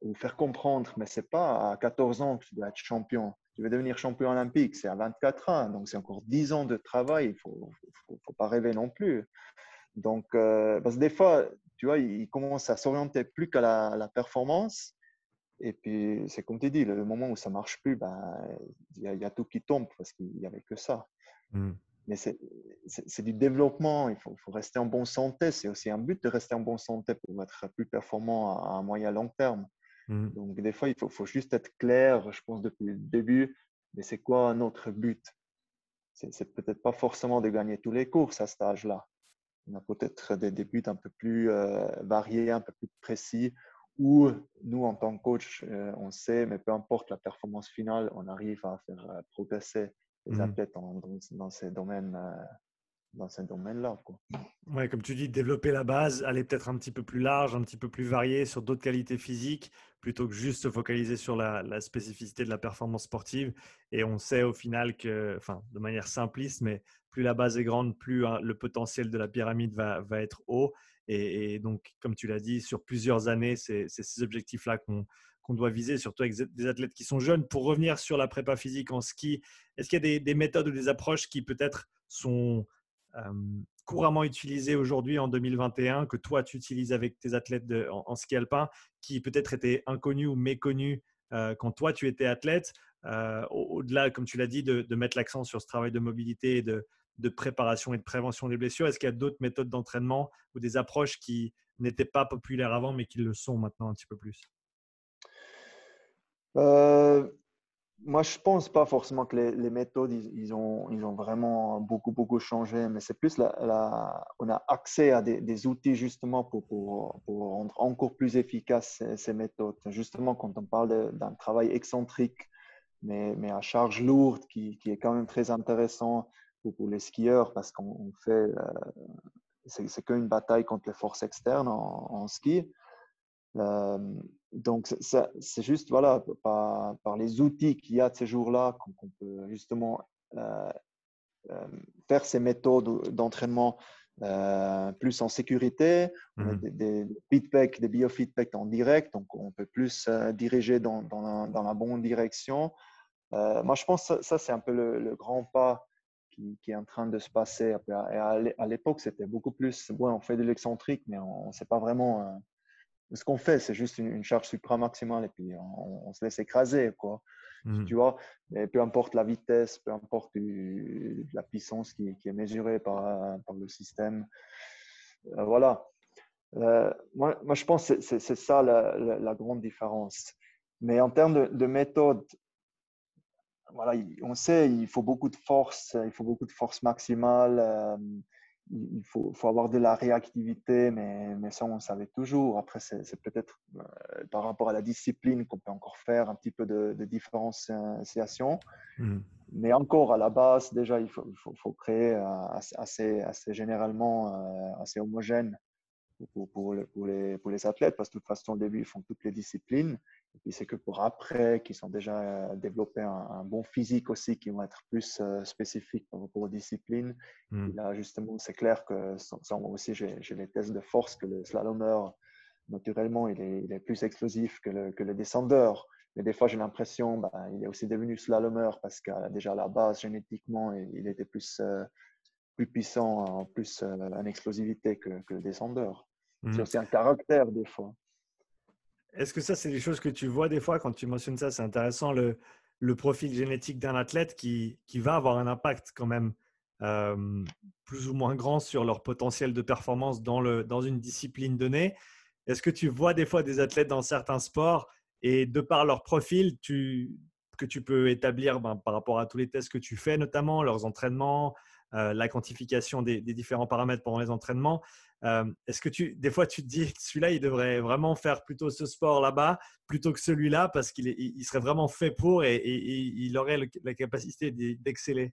ou faire comprendre, mais c'est pas à 14 ans que tu dois être champion. Tu veux devenir champion olympique, c'est à 24 ans. Donc, c'est encore 10 ans de travail. Il ne faut, faut, pas rêver non plus. Donc, euh, parce que des fois, tu vois, ils commencent à s'orienter plus qu'à la, la performance et puis, c'est comme tu dis, le moment où ça marche plus, ben, il y, a tout qui tombe parce qu'il n'y avait que ça. Mmh. Mais c'est du développement, il faut, faut, rester en bonne santé. C'est aussi un but de rester en bonne santé pour être plus performant à, à moyen long terme. Mmh. Donc, des fois, il faut, faut, juste être clair, je pense, depuis le début, mais c'est quoi notre but? C'est peut-être pas forcément de gagner tous les courses à cet âge-là. On a peut-être des, des, buts un peu plus euh, variés, un peu plus précis où nous, en tant que coach, euh, on sait, mais peu importe la performance finale, on arrive à faire euh, progresser les mmh. athlètes dans, ces domaines. Dans ces domaines-là. Ouais, comme tu dis, développer la base, aller peut-être un petit peu plus large, un petit peu plus varié sur d'autres qualités physiques, plutôt que juste se focaliser sur la, spécificité de la performance sportive. Et on sait au final que, enfin, de manière simpliste, mais plus la base est grande, plus hein, le potentiel de la pyramide va être haut. Et, donc, comme tu l'as dit, sur plusieurs années, c'est ces objectifs-là qu'on doit viser, surtout avec des athlètes qui sont jeunes. Pour revenir sur la prépa physique en ski, est-ce qu'il y a des, méthodes ou des approches qui peut-être sont couramment utilisées aujourd'hui en 2021, que toi tu utilises avec tes athlètes en, ski alpin, qui peut-être étaient inconnus ou méconnus quand toi tu étais athlète, au-delà, comme tu l'as dit, de, mettre l'accent sur ce travail de mobilité et de, préparation et de prévention des blessures Est-ce qu'il y a d'autres méthodes d'entraînement ou des approches qui n'étaient pas populaires avant mais qui le sont maintenant un petit peu plus? Moi, je pense pas forcément que les, méthodes, ils, ont, ils ont vraiment beaucoup, beaucoup changé, mais c'est plus la, on a accès à des, outils justement pour, pour, rendre encore plus efficaces ces, méthodes. Justement, quand on parle d'un travail excentrique, mais, mais à charge lourde, qui, qui, est quand même très intéressant, pour les skieurs parce qu'on fait, euh, c'est qu'une bataille contre les forces externes en, ski. Euh, donc, c'est juste voilà, par, par les outils qu'il y a de ces jours-là qu'on peut justement euh, faire ces méthodes d'entraînement plus en sécurité. On a mmh des, des, feedback, des biofeedback en direct, donc on peut plus diriger dans, dans, la, dans, la, bonne direction. moi, je pense que ça, c'est un peu le, le, grand pas qui, est en train de se passer. à l'époque, c'était beaucoup plus, bon, on fait de l'excentrique, mais on ne sait pas vraiment euh, ce qu'on fait. C'est juste une, charge supra-maximale et puis on, se laisse écraser, quoi. Mmh. Tu vois, peu importe la vitesse, peu importe la puissance qui, est mesurée par, par le système. Euh, voilà. Euh, moi, moi, je pense que c'est ça la, la, grande différence. Mais en termes de, de méthode, voilà, on sait, il faut beaucoup de force, il faut beaucoup de force maximale. Euh, il faut, faut, avoir de la réactivité, mais, mais ça, on savait toujours. Après, c'est peut-être euh, par rapport à la discipline qu'on peut encore faire un petit peu de, de différenciation. Mmh. Mais encore, à la base, déjà, il faut, faut, faut créer assez, assez généralement assez homogène pour, pour, les, pour, les, athlètes, parce que de toute façon, au début, ils font toutes les disciplines. Et puis, c'est que pour après, qu'ils ont déjà euh, développé un, bon physique aussi, qui vont être plus euh, spécifiques par rapport aux disciplines. Hmm. là, justement, c'est clair que ça, moi aussi, j'ai les tests de force que le slalomeur, naturellement, il est, il est plus explosif que le, que le, descendeur. Mais des fois, j'ai l'impression ben, il est aussi devenu slalomeur parce que déjà à la base, génétiquement, il, était plus, euh, plus puissant, en plus en explosivité que, que le descendeur. C'est mmh. aussi un caractère des fois. Est-ce que ça, c'est des choses que tu vois des fois quand tu mentionnes ça? C'est intéressant, le, profil génétique d'un athlète qui, qui, va avoir un impact quand même euh, plus ou moins grand sur leur potentiel de performance dans, le, dans une discipline donnée. Est-ce que tu vois des fois des athlètes dans certains sports et de par leur profil, que tu peux établir ben, par rapport à tous les tests que tu fais, notamment leurs entraînements, euh, la quantification des, différents paramètres pendant les entraînements. Est-ce que tu, des fois, tu te dis celui-là, il devrait vraiment faire plutôt ce sport là-bas plutôt que celui-là parce qu'il il serait vraiment fait pour et, il aurait la capacité d'exceller?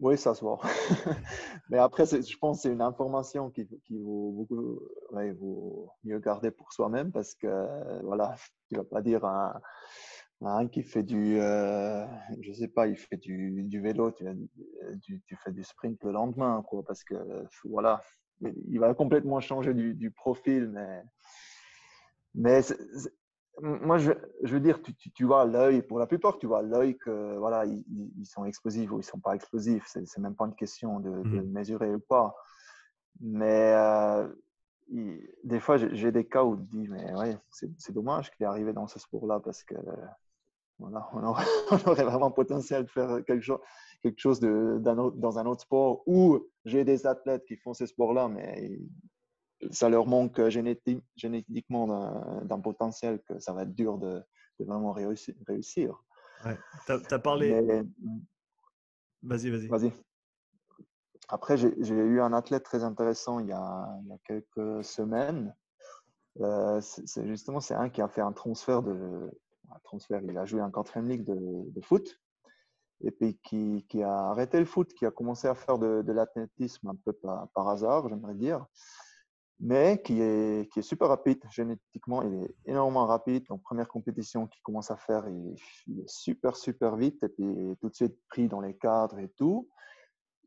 Oui, ça se voit. Mais après, je pense que c'est une information qui, vaut beaucoup mieux garder pour soi-même parce que, voilà, tu ne vas pas dire un un qui fait du, euh, je sais pas, il fait du, du vélo, tu, tu, fais du sprint le lendemain, quoi, parce que voilà, il va complètement changer du, du profil, mais, mais moi, je, je, veux dire, tu, tu, vois l'œil, pour la plupart, tu vois l'œil que voilà, ils, ils, sont explosifs ou ils sont pas explosifs, c'est même pas une question de, de mmh. mesurer ou pas, mais euh, des fois, j'ai des cas où je dis, mais ouais, c'est dommage qu'il est arrivé dans ce sport-là parce que voilà, on, aurait, vraiment potentiel de faire quelque chose, quelque chose de, dans un autre sport où j'ai des athlètes qui font ce sport-là, mais ça leur manque génétiquement d'un potentiel que ça va être dur de, vraiment réussir. réussir. Ouais. Tu as, parlé. Vas-y, vas-y. Vas-y. Après, j'ai eu un athlète très intéressant il y a, il y a quelques semaines. Euh, c'est justement, c'est un qui a fait un transfert de, transfert, il a joué en quatrième ligue de, foot et puis qui, qui, a arrêté le foot, qui a commencé à faire de, l'athlétisme un peu par, hasard, j'aimerais dire, mais qui est, qui est super rapide génétiquement, il est énormément rapide. Donc, première compétition qu'il commence à faire, il, est super, super vite et puis tout de suite pris dans les cadres et tout.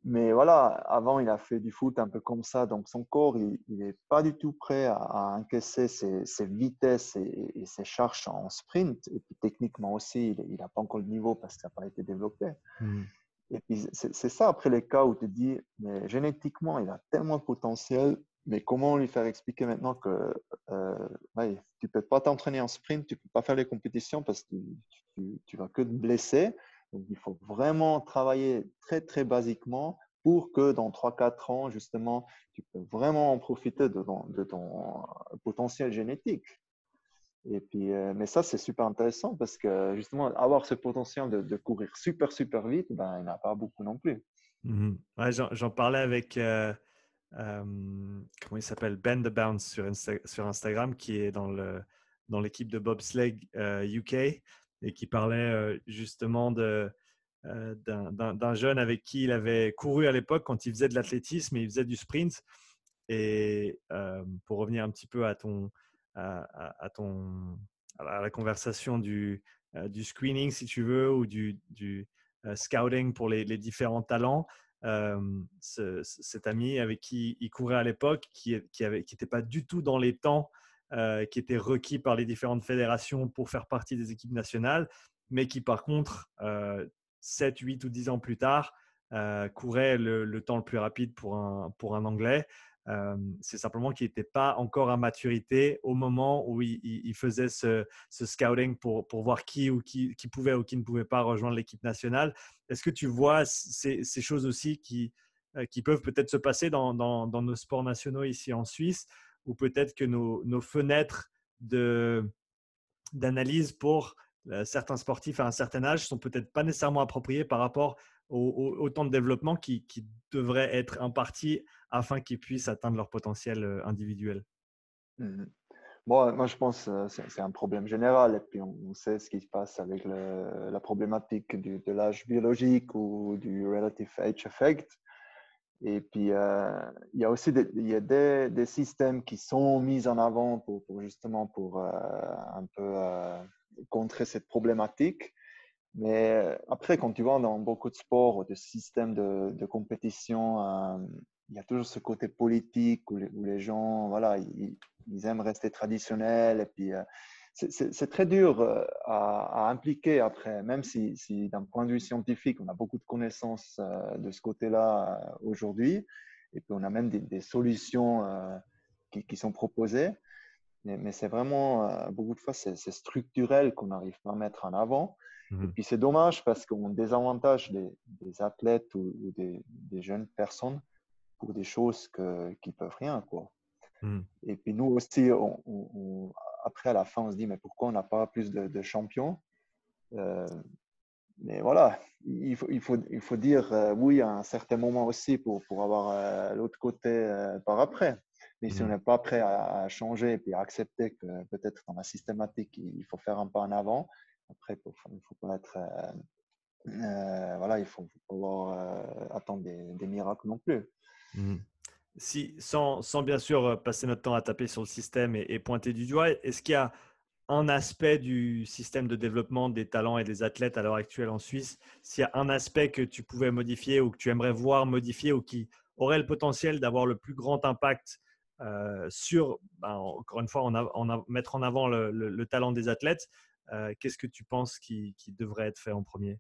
Mais voilà, avant, il a fait du foot un peu comme ça, donc son corps, il n'est pas du tout prêt à, encaisser ses, vitesses et, ses charges en sprint. Et puis techniquement aussi, il n'a pas encore le niveau parce que ça n'a pas été développé. Mmh. Et puis c'est ça après les cas où tu te dis, mais génétiquement, il a tellement de potentiel, mais comment lui faire expliquer maintenant que euh, tu ne peux pas t'entraîner en sprint, tu ne peux pas faire les compétitions parce que tu, tu vas que te blesser. Donc, il faut vraiment travailler très, très basiquement pour que dans 3-4 ans, justement, tu peux vraiment en profiter de ton, ton potentiel génétique. Et puis, euh, mais ça, c'est super intéressant parce que justement, avoir ce potentiel de, courir super, super vite, ben, il n'y en a pas beaucoup non plus. Mmh ouais, J'en parlais avec, euh, euh, comment il s'appelle, Ben the Bounce sur, sur, Instagram, qui est dans l'équipe dans de bobsleigh UK et qui parlait justement d'un jeune avec qui il avait couru à l'époque quand il faisait de l'athlétisme et il faisait du sprint. Et pour revenir un petit peu à ton, à, ton, à la conversation du, du screening, si tu veux, ou du, du scouting pour les, différents talents, cet ami avec qui il courait à l'époque, qui n'était qui pas du tout dans les temps euh, qui étaient requis par les différentes fédérations pour faire partie des équipes nationales, mais qui par contre, euh, 7, 8 ou 10 ans plus tard, euh, courait le, temps le plus rapide pour un, pour un Anglais. Euh, c'est simplement qu'il n'était pas encore à maturité au moment où il, faisait ce, scouting pour, pour, voir qui, ou qui, pouvait ou qui ne pouvait pas rejoindre l'équipe nationale. Est-ce que tu vois ces, choses aussi qui, qui peuvent peut-être se passer dans, dans, nos sports nationaux ici en Suisse ou peut-être que nos, fenêtres d'analyse pour certains sportifs à un certain âge sont peut-être pas nécessairement appropriés par rapport au, temps de développement qui, devrait être imparti afin qu'ils puissent atteindre leur potentiel euh, individuel mmh moi, je pense que c'est un problème général. Et puis, on, sait ce qui se passe avec la problématique de l'âge biologique ou du relative age effect. Et puis, euh, il y a aussi des, y a des, des, systèmes qui sont mis en avant pour, justement pour euh, un peu contrer cette problématique. Mais après, quand tu vas dans beaucoup de sports ou de systèmes de, compétition, euh, il y a toujours ce côté politique où les, gens, voilà, ils, aiment rester traditionnels. Et puis, euh, c'est très dur euh, à, impliquer après, même si, si d'un point de vue scientifique, on a beaucoup de connaissances de ce côté-là aujourd'hui. Et puis, on a même des, solutions qui, qui, sont proposées. Mais, c'est vraiment, beaucoup de fois, c'est structurel qu'on n'arrive pas à mettre en avant. Et mmh puis c'est dommage parce qu'on désavantage des, des athlètes ou, des, des, jeunes personnes pour des choses que, qui peuvent rien. Quoi. Mmh. Et puis nous aussi, on, après à la fin, on se dit mais pourquoi on n'a pas plus de, champions? Euh, Mais voilà, il faut, il faut, il faut dire euh, oui à un certain moment aussi pour, pour avoir euh, l'autre côté par après. Mais si on mmh. n'est pas prêt à, à, changer et puis à accepter que peut-être dans la systématique, il faut faire un pas en avant, après, il faut pas être. Euh, euh, voilà, il faut, pouvoir euh, attendre des, miracles non plus. Mmh. Si, sans, bien sûr passer notre temps à taper sur le système et, pointer du doigt, est-ce qu'il y a un aspect du système de développement des talents et des athlètes à l'heure actuelle en Suisse, s'il y a un aspect que tu pouvais modifier ou que tu aimerais voir modifier ou qui aurait le potentiel d'avoir le plus grand impact sur, ben, encore une fois, mettre en avant le, le, talent des athlètes, euh, qu'est-ce que tu penses qui, devrait être fait en premier?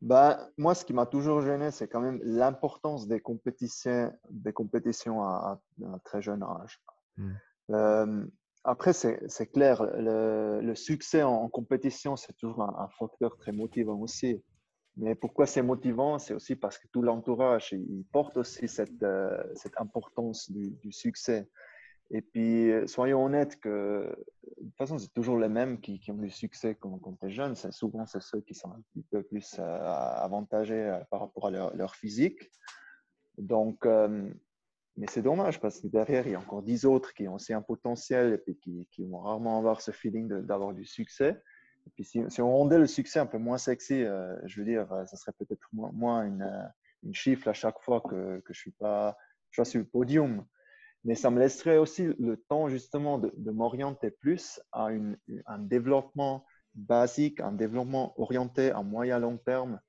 Bah, moi, ce qui m'a toujours gêné, c'est quand même l'importance des compétitions, des compétitions à, un très jeune âge. Mmh. Euh, après, c'est clair, le, succès en, compétition, c'est toujours un, facteur très motivant aussi. Mais pourquoi c'est motivant? C'est aussi parce que tout l'entourage, il porte aussi cette, euh, cette importance du, du, succès. Et puis, euh, soyons honnêtes que de toute façon, c'est toujours les mêmes qui, ont du succès quand, quand tu jeune. C'est souvent c'est ceux qui sont un petit peu plus euh, avantagés euh, par rapport à leur, physique. Donc, mais c'est dommage parce que derrière, il y a encore dix autres qui ont aussi un potentiel et qui, qui vont rarement avoir ce feeling d'avoir du succès. Et puis, si, si, on rendait le succès un peu moins sexy, je veux dire, ça serait peut-être moins, une, une, chiffre à chaque fois que, que je suis pas je suis sur le podium mais ça me laisserait aussi le temps justement de, m'orienter plus à un développement basique, un développement orienté à moyen long terme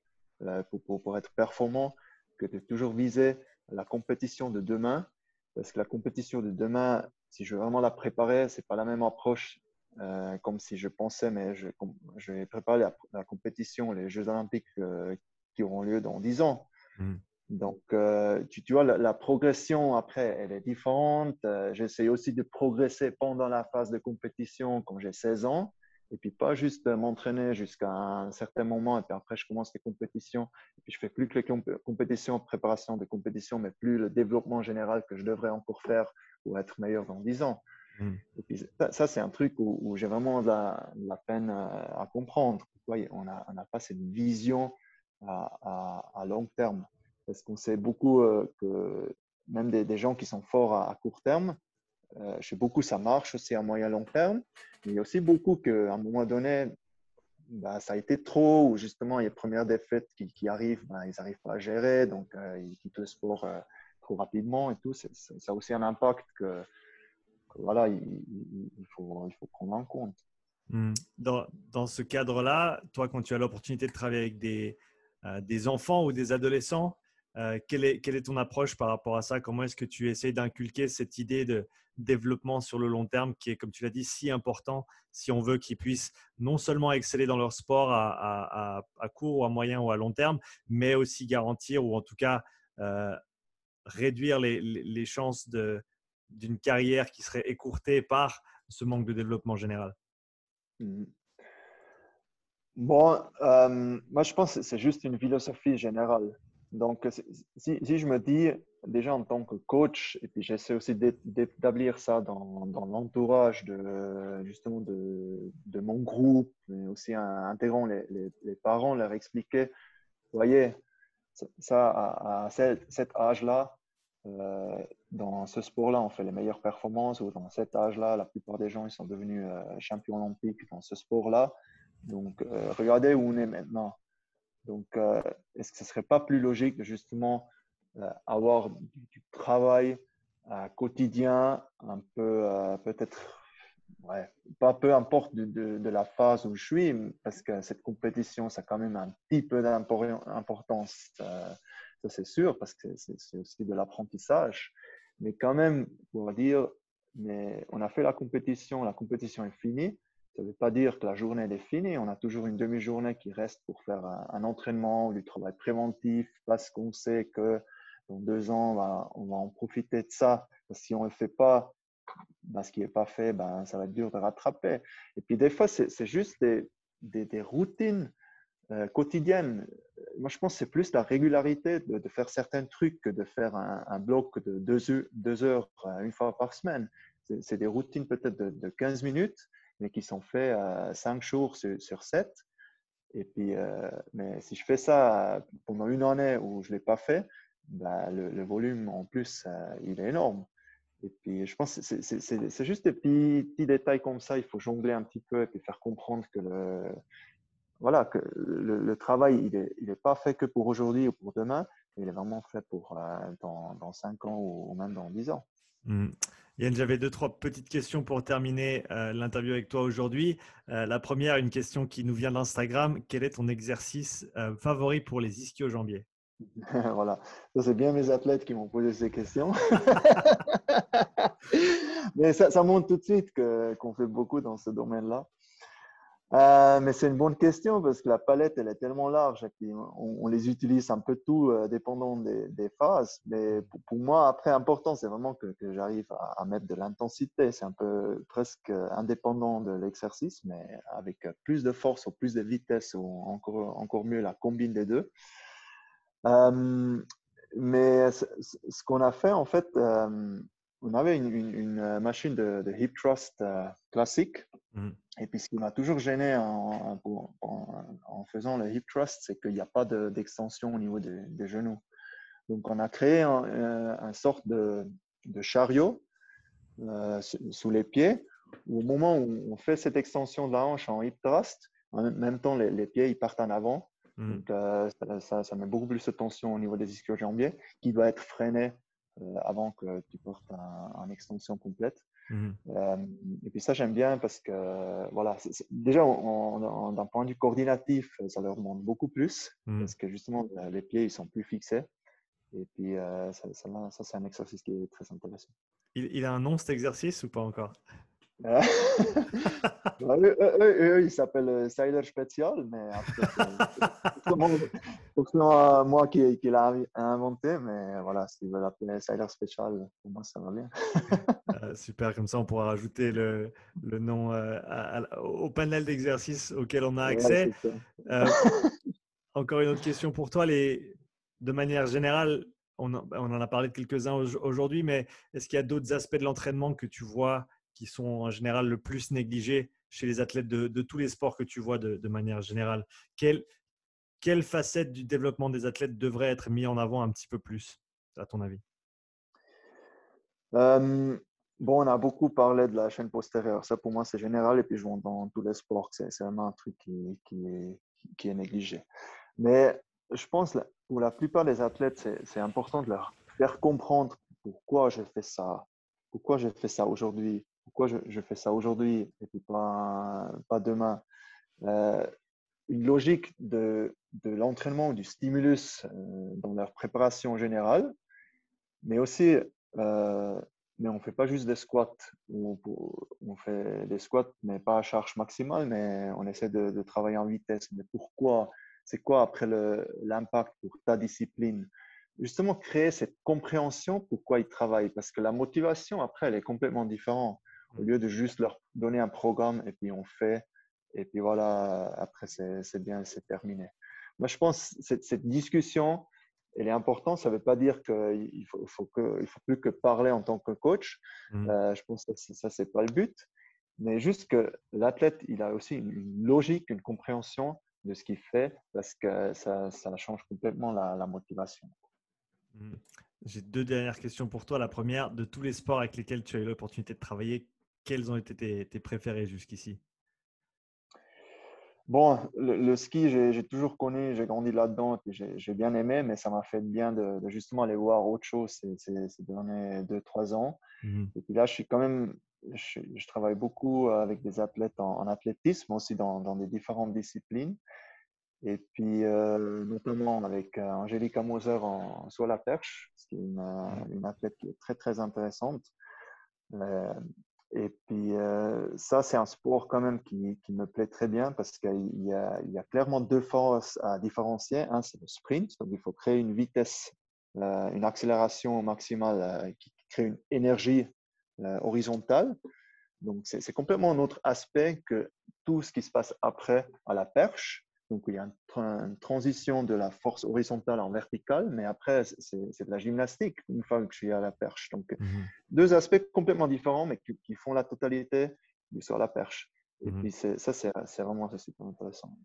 euh, pour, être performant, que de toujours viser la compétition de demain. Parce que la compétition de demain, si je veux vraiment la préparer, ce n'est pas la même approche euh, comme si je pensais, mais je, je vais préparer la, compétition, les Jeux olympiques euh, qui auront lieu dans 10 ans. Mmh. Donc, euh, tu, vois, la, progression après, elle est différente. Euh, j'essaie aussi de progresser pendant la phase de compétition quand j'ai 16 ans. Et puis, pas juste m'entraîner jusqu'à un certain moment. Et puis après, je commence les compétitions. Et puis, je fais plus que les compétitions, préparation des compétitions, mais plus le développement général que je devrais encore faire pour être meilleur dans 10 ans. Mmh. Et puis, ça, c'est un truc où, j'ai vraiment la, la, peine euh, à, comprendre. On n'a pas cette vision à, à long terme. Parce qu'on sait beaucoup euh, que même des, gens qui sont forts à, court terme, euh, chez beaucoup, ça marche aussi à moyen long terme. Mais il y a aussi beaucoup qu'à un moment donné, bah, ça a été trop, ou justement, les premières défaites qui, arrivent, bah, ils n'arrivent pas à gérer, donc euh, ils quittent le sport trop rapidement et tout. Ça a aussi un impact que, voilà, il, faut, il prendre en compte. Mmh. Dans, dans ce cadre-là, toi, quand tu as l'opportunité de travailler avec des, des enfants ou des adolescents, euh, quelle, est, ton approche par rapport à ça? Comment est-ce que tu essaies d'inculquer cette idée de développement sur le long terme qui est, comme tu l'as dit, si important si on veut qu'ils puissent non seulement exceller dans leur sport à, court ou à moyen ou à long terme, mais aussi garantir ou en tout cas euh, réduire les, les, chances d'une carrière qui serait écourtée par ce manque de développement général? Mmh. Bon, euh, moi je pense que c'est juste une philosophie générale. Donc, si, je me dis, déjà en tant que coach, et puis j'essaie aussi d'établir ça dans, l'entourage de, justement de, mon groupe, mais aussi en intégrant les, les, parents, leur expliquer, vous voyez, ça, à, cet, âge-là, euh, dans ce sport-là, on fait les meilleures performances, ou dans cet âge-là, la plupart des gens ils sont devenus euh, champions olympiques dans ce sport-là. Donc, euh, regardez où on est maintenant. Donc, est-ce que ce ne serait pas plus logique de justement avoir du, travail quotidien, un peu peut-être ouais, pas peu importe de, de, la phase où je suis, parce que cette compétition, ça a quand même un petit peu d'importance, euh, ça c'est sûr, parce que c'est aussi de l'apprentissage. Mais quand même, pour dire, mais on a fait la compétition, la compétition est finie. Ça ne veut pas dire que la journée est finie. On a toujours une demi-journée qui reste pour faire un, entraînement ou du travail préventif parce qu'on sait que dans deux ans, on va, en profiter de ça. si on ne le fait pas, ben, ce qui n'est pas fait, ben, ça va être dur de rattraper. Et puis des fois, c'est juste des, routines euh, quotidiennes. Moi, je pense que c'est plus la régularité de, faire certains trucs que de faire un, un bloc de deux, deux, heures euh, une fois par semaine. C'est des routines peut-être de, de, 15 minutes, mais qui sont faites euh, 5 jours sur, sur 7. Et puis, euh, mais si je fais ça pendant une année où je ne l'ai pas fait, ben, le, volume en plus, euh, il est énorme. Et puis, je pense que c'est juste des petits, détails comme ça. Il faut jongler un petit peu et puis faire comprendre que le, voilà, que le, travail, il n'est pas fait que pour aujourd'hui ou pour demain. Il est vraiment fait pour euh, dans, dans 5 ans ou même dans 10 ans. Mmh. Yann, j'avais deux, trois petites questions pour terminer euh, l'interview avec toi aujourd'hui. Euh, la première, une question qui nous vient d'Instagram. Quel est ton exercice favori pour les ischio-jambiers voilà, c'est bien mes athlètes qui m'ont posé ces questions. mais ça, montre tout de suite qu'on fait beaucoup dans ce domaine-là. Euh, mais c'est une bonne question parce que la palette, elle est tellement large. On, on les utilise un peu tout, euh, dépendant des, phases. Mais pour, moi, après, important, c'est vraiment que, j'arrive à, mettre de l'intensité. C'est un peu presque indépendant de l'exercice, mais avec plus de force ou plus de vitesse ou encore, encore mieux la combine des deux. Euh, mais ce qu'on a fait, en fait, euh, on avait une, une, machine de, hip thrust euh, classique. Mmh. Et puis, ce qui m'a toujours gêné en, en, faisant le hip thrust, c'est qu'il n'y a pas d'extension au niveau des, genoux. Donc, on a créé un, un sorte de, de chariot sous les pieds. Où au moment où on fait cette extension de la hanche en hip thrust, en même temps, les, les pieds ils partent en avant. Mmh. Donc, euh, ça, ça, met beaucoup plus de tension au niveau des ischio-jambiers qui doit être freiné euh, avant que tu portes en extension complète. Mmh. Euh, et puis ça, j'aime bien parce que, voilà, déjà, d'un point de vue coordinatif, ça leur demande beaucoup plus mmh. parce que justement, les pieds, ils sont plus fixés. Et puis, ça, ça c'est un exercice qui est très intéressant. Il, il, a un nom, cet exercice, ou pas encore? eux, ils s'appellent euh, Siler Special, mais c'est moi qui, qui l'a inventé, mais voilà, s'ils veulent l'appeler Siler Special, pour moi, ça va bien. Euh, super, comme ça, on pourra rajouter le, le nom euh, au panel d'exercices auquel on a accès. encore une autre question pour toi. Les, de manière générale, on, on en a parlé de quelques-uns aujourd'hui, mais est-ce qu'il y a d'autres aspects de l'entraînement que tu vois qui sont en général le plus négligés chez les athlètes de, tous les sports que tu vois de, manière générale quelle, quelle facette du développement des athlètes devrait être mis en avant un petit peu plus, à ton avis? Bon, on a beaucoup parlé de la chaîne postérieure. Ça, pour moi, c'est général. Et puis, je vois dans tous les sports c'est vraiment un truc qui, est, négligé. Mais je pense, pour la plupart des athlètes, c'est important de leur faire comprendre pourquoi je fais ça, pourquoi je fais ça aujourd'hui, pourquoi je, fais ça aujourd'hui et pas, pas demain. Euh, une logique de, de l'entraînement, du stimulus euh, dans leur préparation générale, mais aussi, euh, mais on ne fait pas juste des squats. On, on, fait des squats, mais pas à charge maximale, mais on essaie de, de travailler en vitesse. Mais pourquoi? C'est quoi après l'impact pour ta discipline? Justement, créer cette compréhension pourquoi ils travaillent, parce que la motivation, après, elle est complètement différente au lieu de juste leur donner un programme et puis on fait, et puis voilà, après c'est bien, c'est terminé. Moi, je pense que cette, cette discussion, elle est importante. Ça ne veut pas dire qu'il ne faut, faut, que, faut plus que parler en tant que coach. Mmh. Euh, je pense que ça, ce n'est pas le but. Mais juste que l'athlète, il a aussi une, logique, une compréhension de ce qu'il fait parce que ça, ça change complètement la, motivation. Mmh. J'ai deux dernières questions pour toi. La première, de tous les sports avec lesquels tu as eu l'opportunité de travailler, quels ont été tes, tes préférés jusqu'ici? Bon, le, ski, j'ai toujours connu, j'ai grandi là-dedans, j'ai bien aimé, mais ça m'a fait bien de, justement aller voir autre chose ces, ces, derniers deux, trois ans. Mmh et puis là, je suis quand même, je, travaille beaucoup avec des athlètes en, athlétisme, aussi dans, dans, des différentes disciplines. Et puis, euh, notamment avec euh, Angélica Moser en, sur la perche, c'est une, mmh. une, athlète qui est très, très intéressante. Euh, et puis, euh, ça, c'est un sport quand même qui, me plaît très bien parce qu'il y, y, a clairement deux forces à différencier. Un, c'est le sprint, donc il faut créer une vitesse, euh, une accélération maximale euh, qui crée une énergie horizontale. Donc, c'est complètement un autre aspect que tout ce qui se passe après à la perche. Donc, il y a une, transition de la force horizontale en verticale, mais après, c'est de la gymnastique une fois que je suis à la perche. Donc, mmh deux aspects complètement différents, mais qui, font la totalité sur la perche. Et mmh puis, ça, c'est vraiment super intéressant.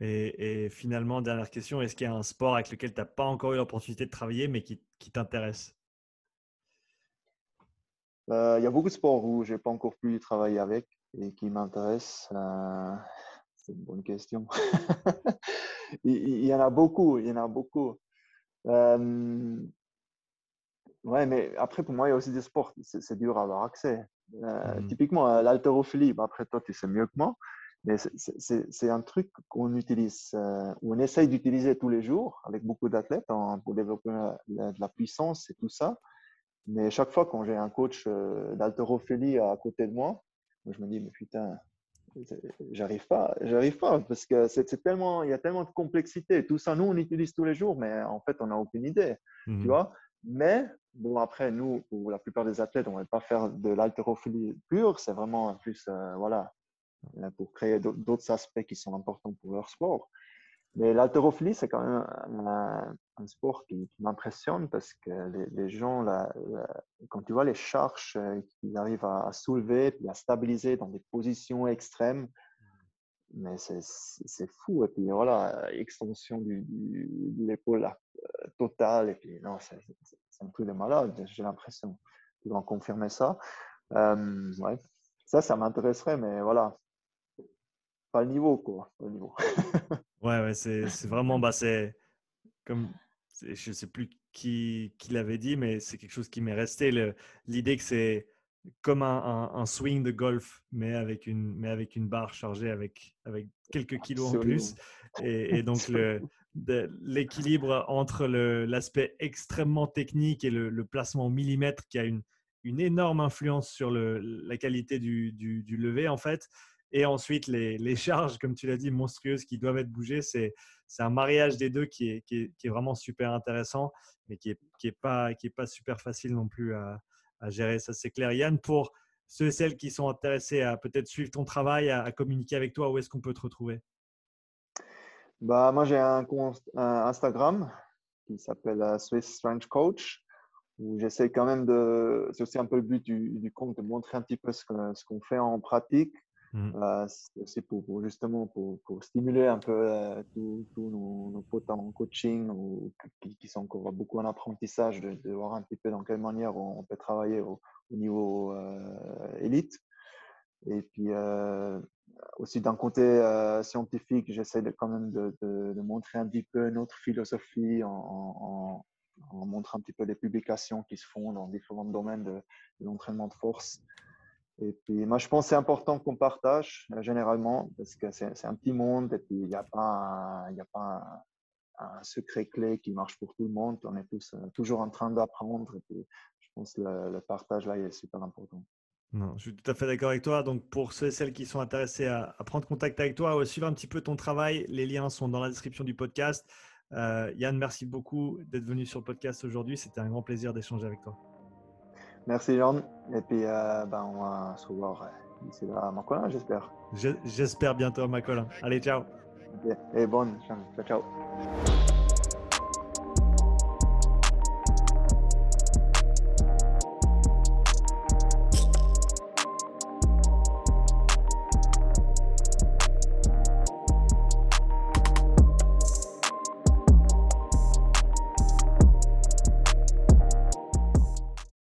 Et, finalement, dernière question, est-ce qu'il y a un sport avec lequel tu n'as pas encore eu l'opportunité de travailler, mais qui, t'intéresse? Euh, Il y a beaucoup de sports où je n'ai pas encore pu travailler avec et qui m'intéressent. Euh, c'est une bonne question. il, y en a beaucoup, il y en a beaucoup. Euh, ouais, mais après, pour moi, il y a aussi des sports, c'est dur à avoir accès. Euh, mmh. Typiquement, l'haltérophilie, bah, après toi, tu sais mieux que moi, mais c'est un truc qu'on utilise, euh, on essaye d'utiliser tous les jours avec beaucoup d'athlètes pour développer de la puissance et tout ça. Mais chaque fois, quand j'ai un coach d'haltérophilie à côté de moi, je me dis, mais putain, J'arrive pas, j'arrive pas parce que c'est tellement, il y a tellement de complexité. Tout ça, nous, on utilise tous les jours, mais en fait, on n'a aucune idée, tu mmh vois. Mais bon, après, nous, pour la plupart des athlètes, on ne va pas faire de l'haltérophilie pure. C'est vraiment plus, euh, voilà, pour créer d'autres aspects qui sont importants pour leur sport. Mais l'haltérophilie, c'est quand même un, sport qui, m'impressionne parce que les, gens, quand tu vois les charges euh, qu'ils arrivent à, soulever et à stabiliser dans des positions extrêmes, mais c'est fou. Et puis voilà, extension du, de l'épaule euh, totale. Et puis non, c'est un truc de malade, j'ai l'impression. Ils vont confirmer ça. Euh. Ça, ça m'intéresserait, mais voilà, pas le niveau, quoi. Pas le niveau. Ouais, ouais c'est vraiment, bah, comme, je ne sais plus qui, qui l'avait dit, mais c'est quelque chose qui m'est resté. L'idée que c'est comme un, un, swing de golf, mais avec une, mais avec une barre chargée avec, avec quelques kilos en plus. Et, et donc, l'équilibre entre l'aspect extrêmement technique et le, le, placement au millimètre qui a une, une énorme influence sur le, la qualité du, du, du lever, en fait. Et ensuite, les, charges, comme tu l'as dit, monstrueuses qui doivent être bougées. C'est, un mariage des deux qui est, vraiment super intéressant, mais qui n'est est pas, super facile non plus à, gérer. Ça, c'est clair. Yann, pour ceux et celles qui sont intéressés à peut-être suivre ton travail, à, communiquer avec toi, où est-ce qu'on peut te retrouver? Bah, Moi, j'ai un Instagram qui s'appelle euh, Swiss Strange Coach où j'essaie quand même de, c'est aussi un peu le but du, compte, de montrer un petit peu ce qu'on fait en pratique, Mmh. c'est pour, justement pour, pour, stimuler un peu euh, tous nos, nos, potes en coaching ou qui, sont encore beaucoup en apprentissage, de, voir un petit peu dans quelle manière on, peut travailler au, niveau euh, élite. Et puis euh, aussi d'un côté scientifique, j'essaie de, quand même de, montrer un petit peu notre philosophie en, en, montrant un petit peu les publications qui se font dans différents domaines de, l'entraînement de force. Et puis, moi, je pense que c'est important qu'on partage euh, généralement parce que c'est un petit monde et puis il n'y a pas, un, secret clé qui marche pour tout le monde. On est tous euh, toujours en train d'apprendre et puis je pense que le, partage là est super important. Non, je suis tout à fait d'accord avec toi. Donc, pour ceux et celles qui sont intéressés à, prendre contact avec toi ou à suivre un petit peu ton travail, les liens sont dans la description du podcast. Euh, Yann, merci beaucoup d'être venu sur le podcast aujourd'hui. C'était un grand plaisir d'échanger avec toi. Merci Jean. Et puis, euh, ben, on va se revoir euh, d'ici là à Macolin, j'espère. J'espère bientôt à Macolin. Allez, ciao. Et bonne, ciao, ciao.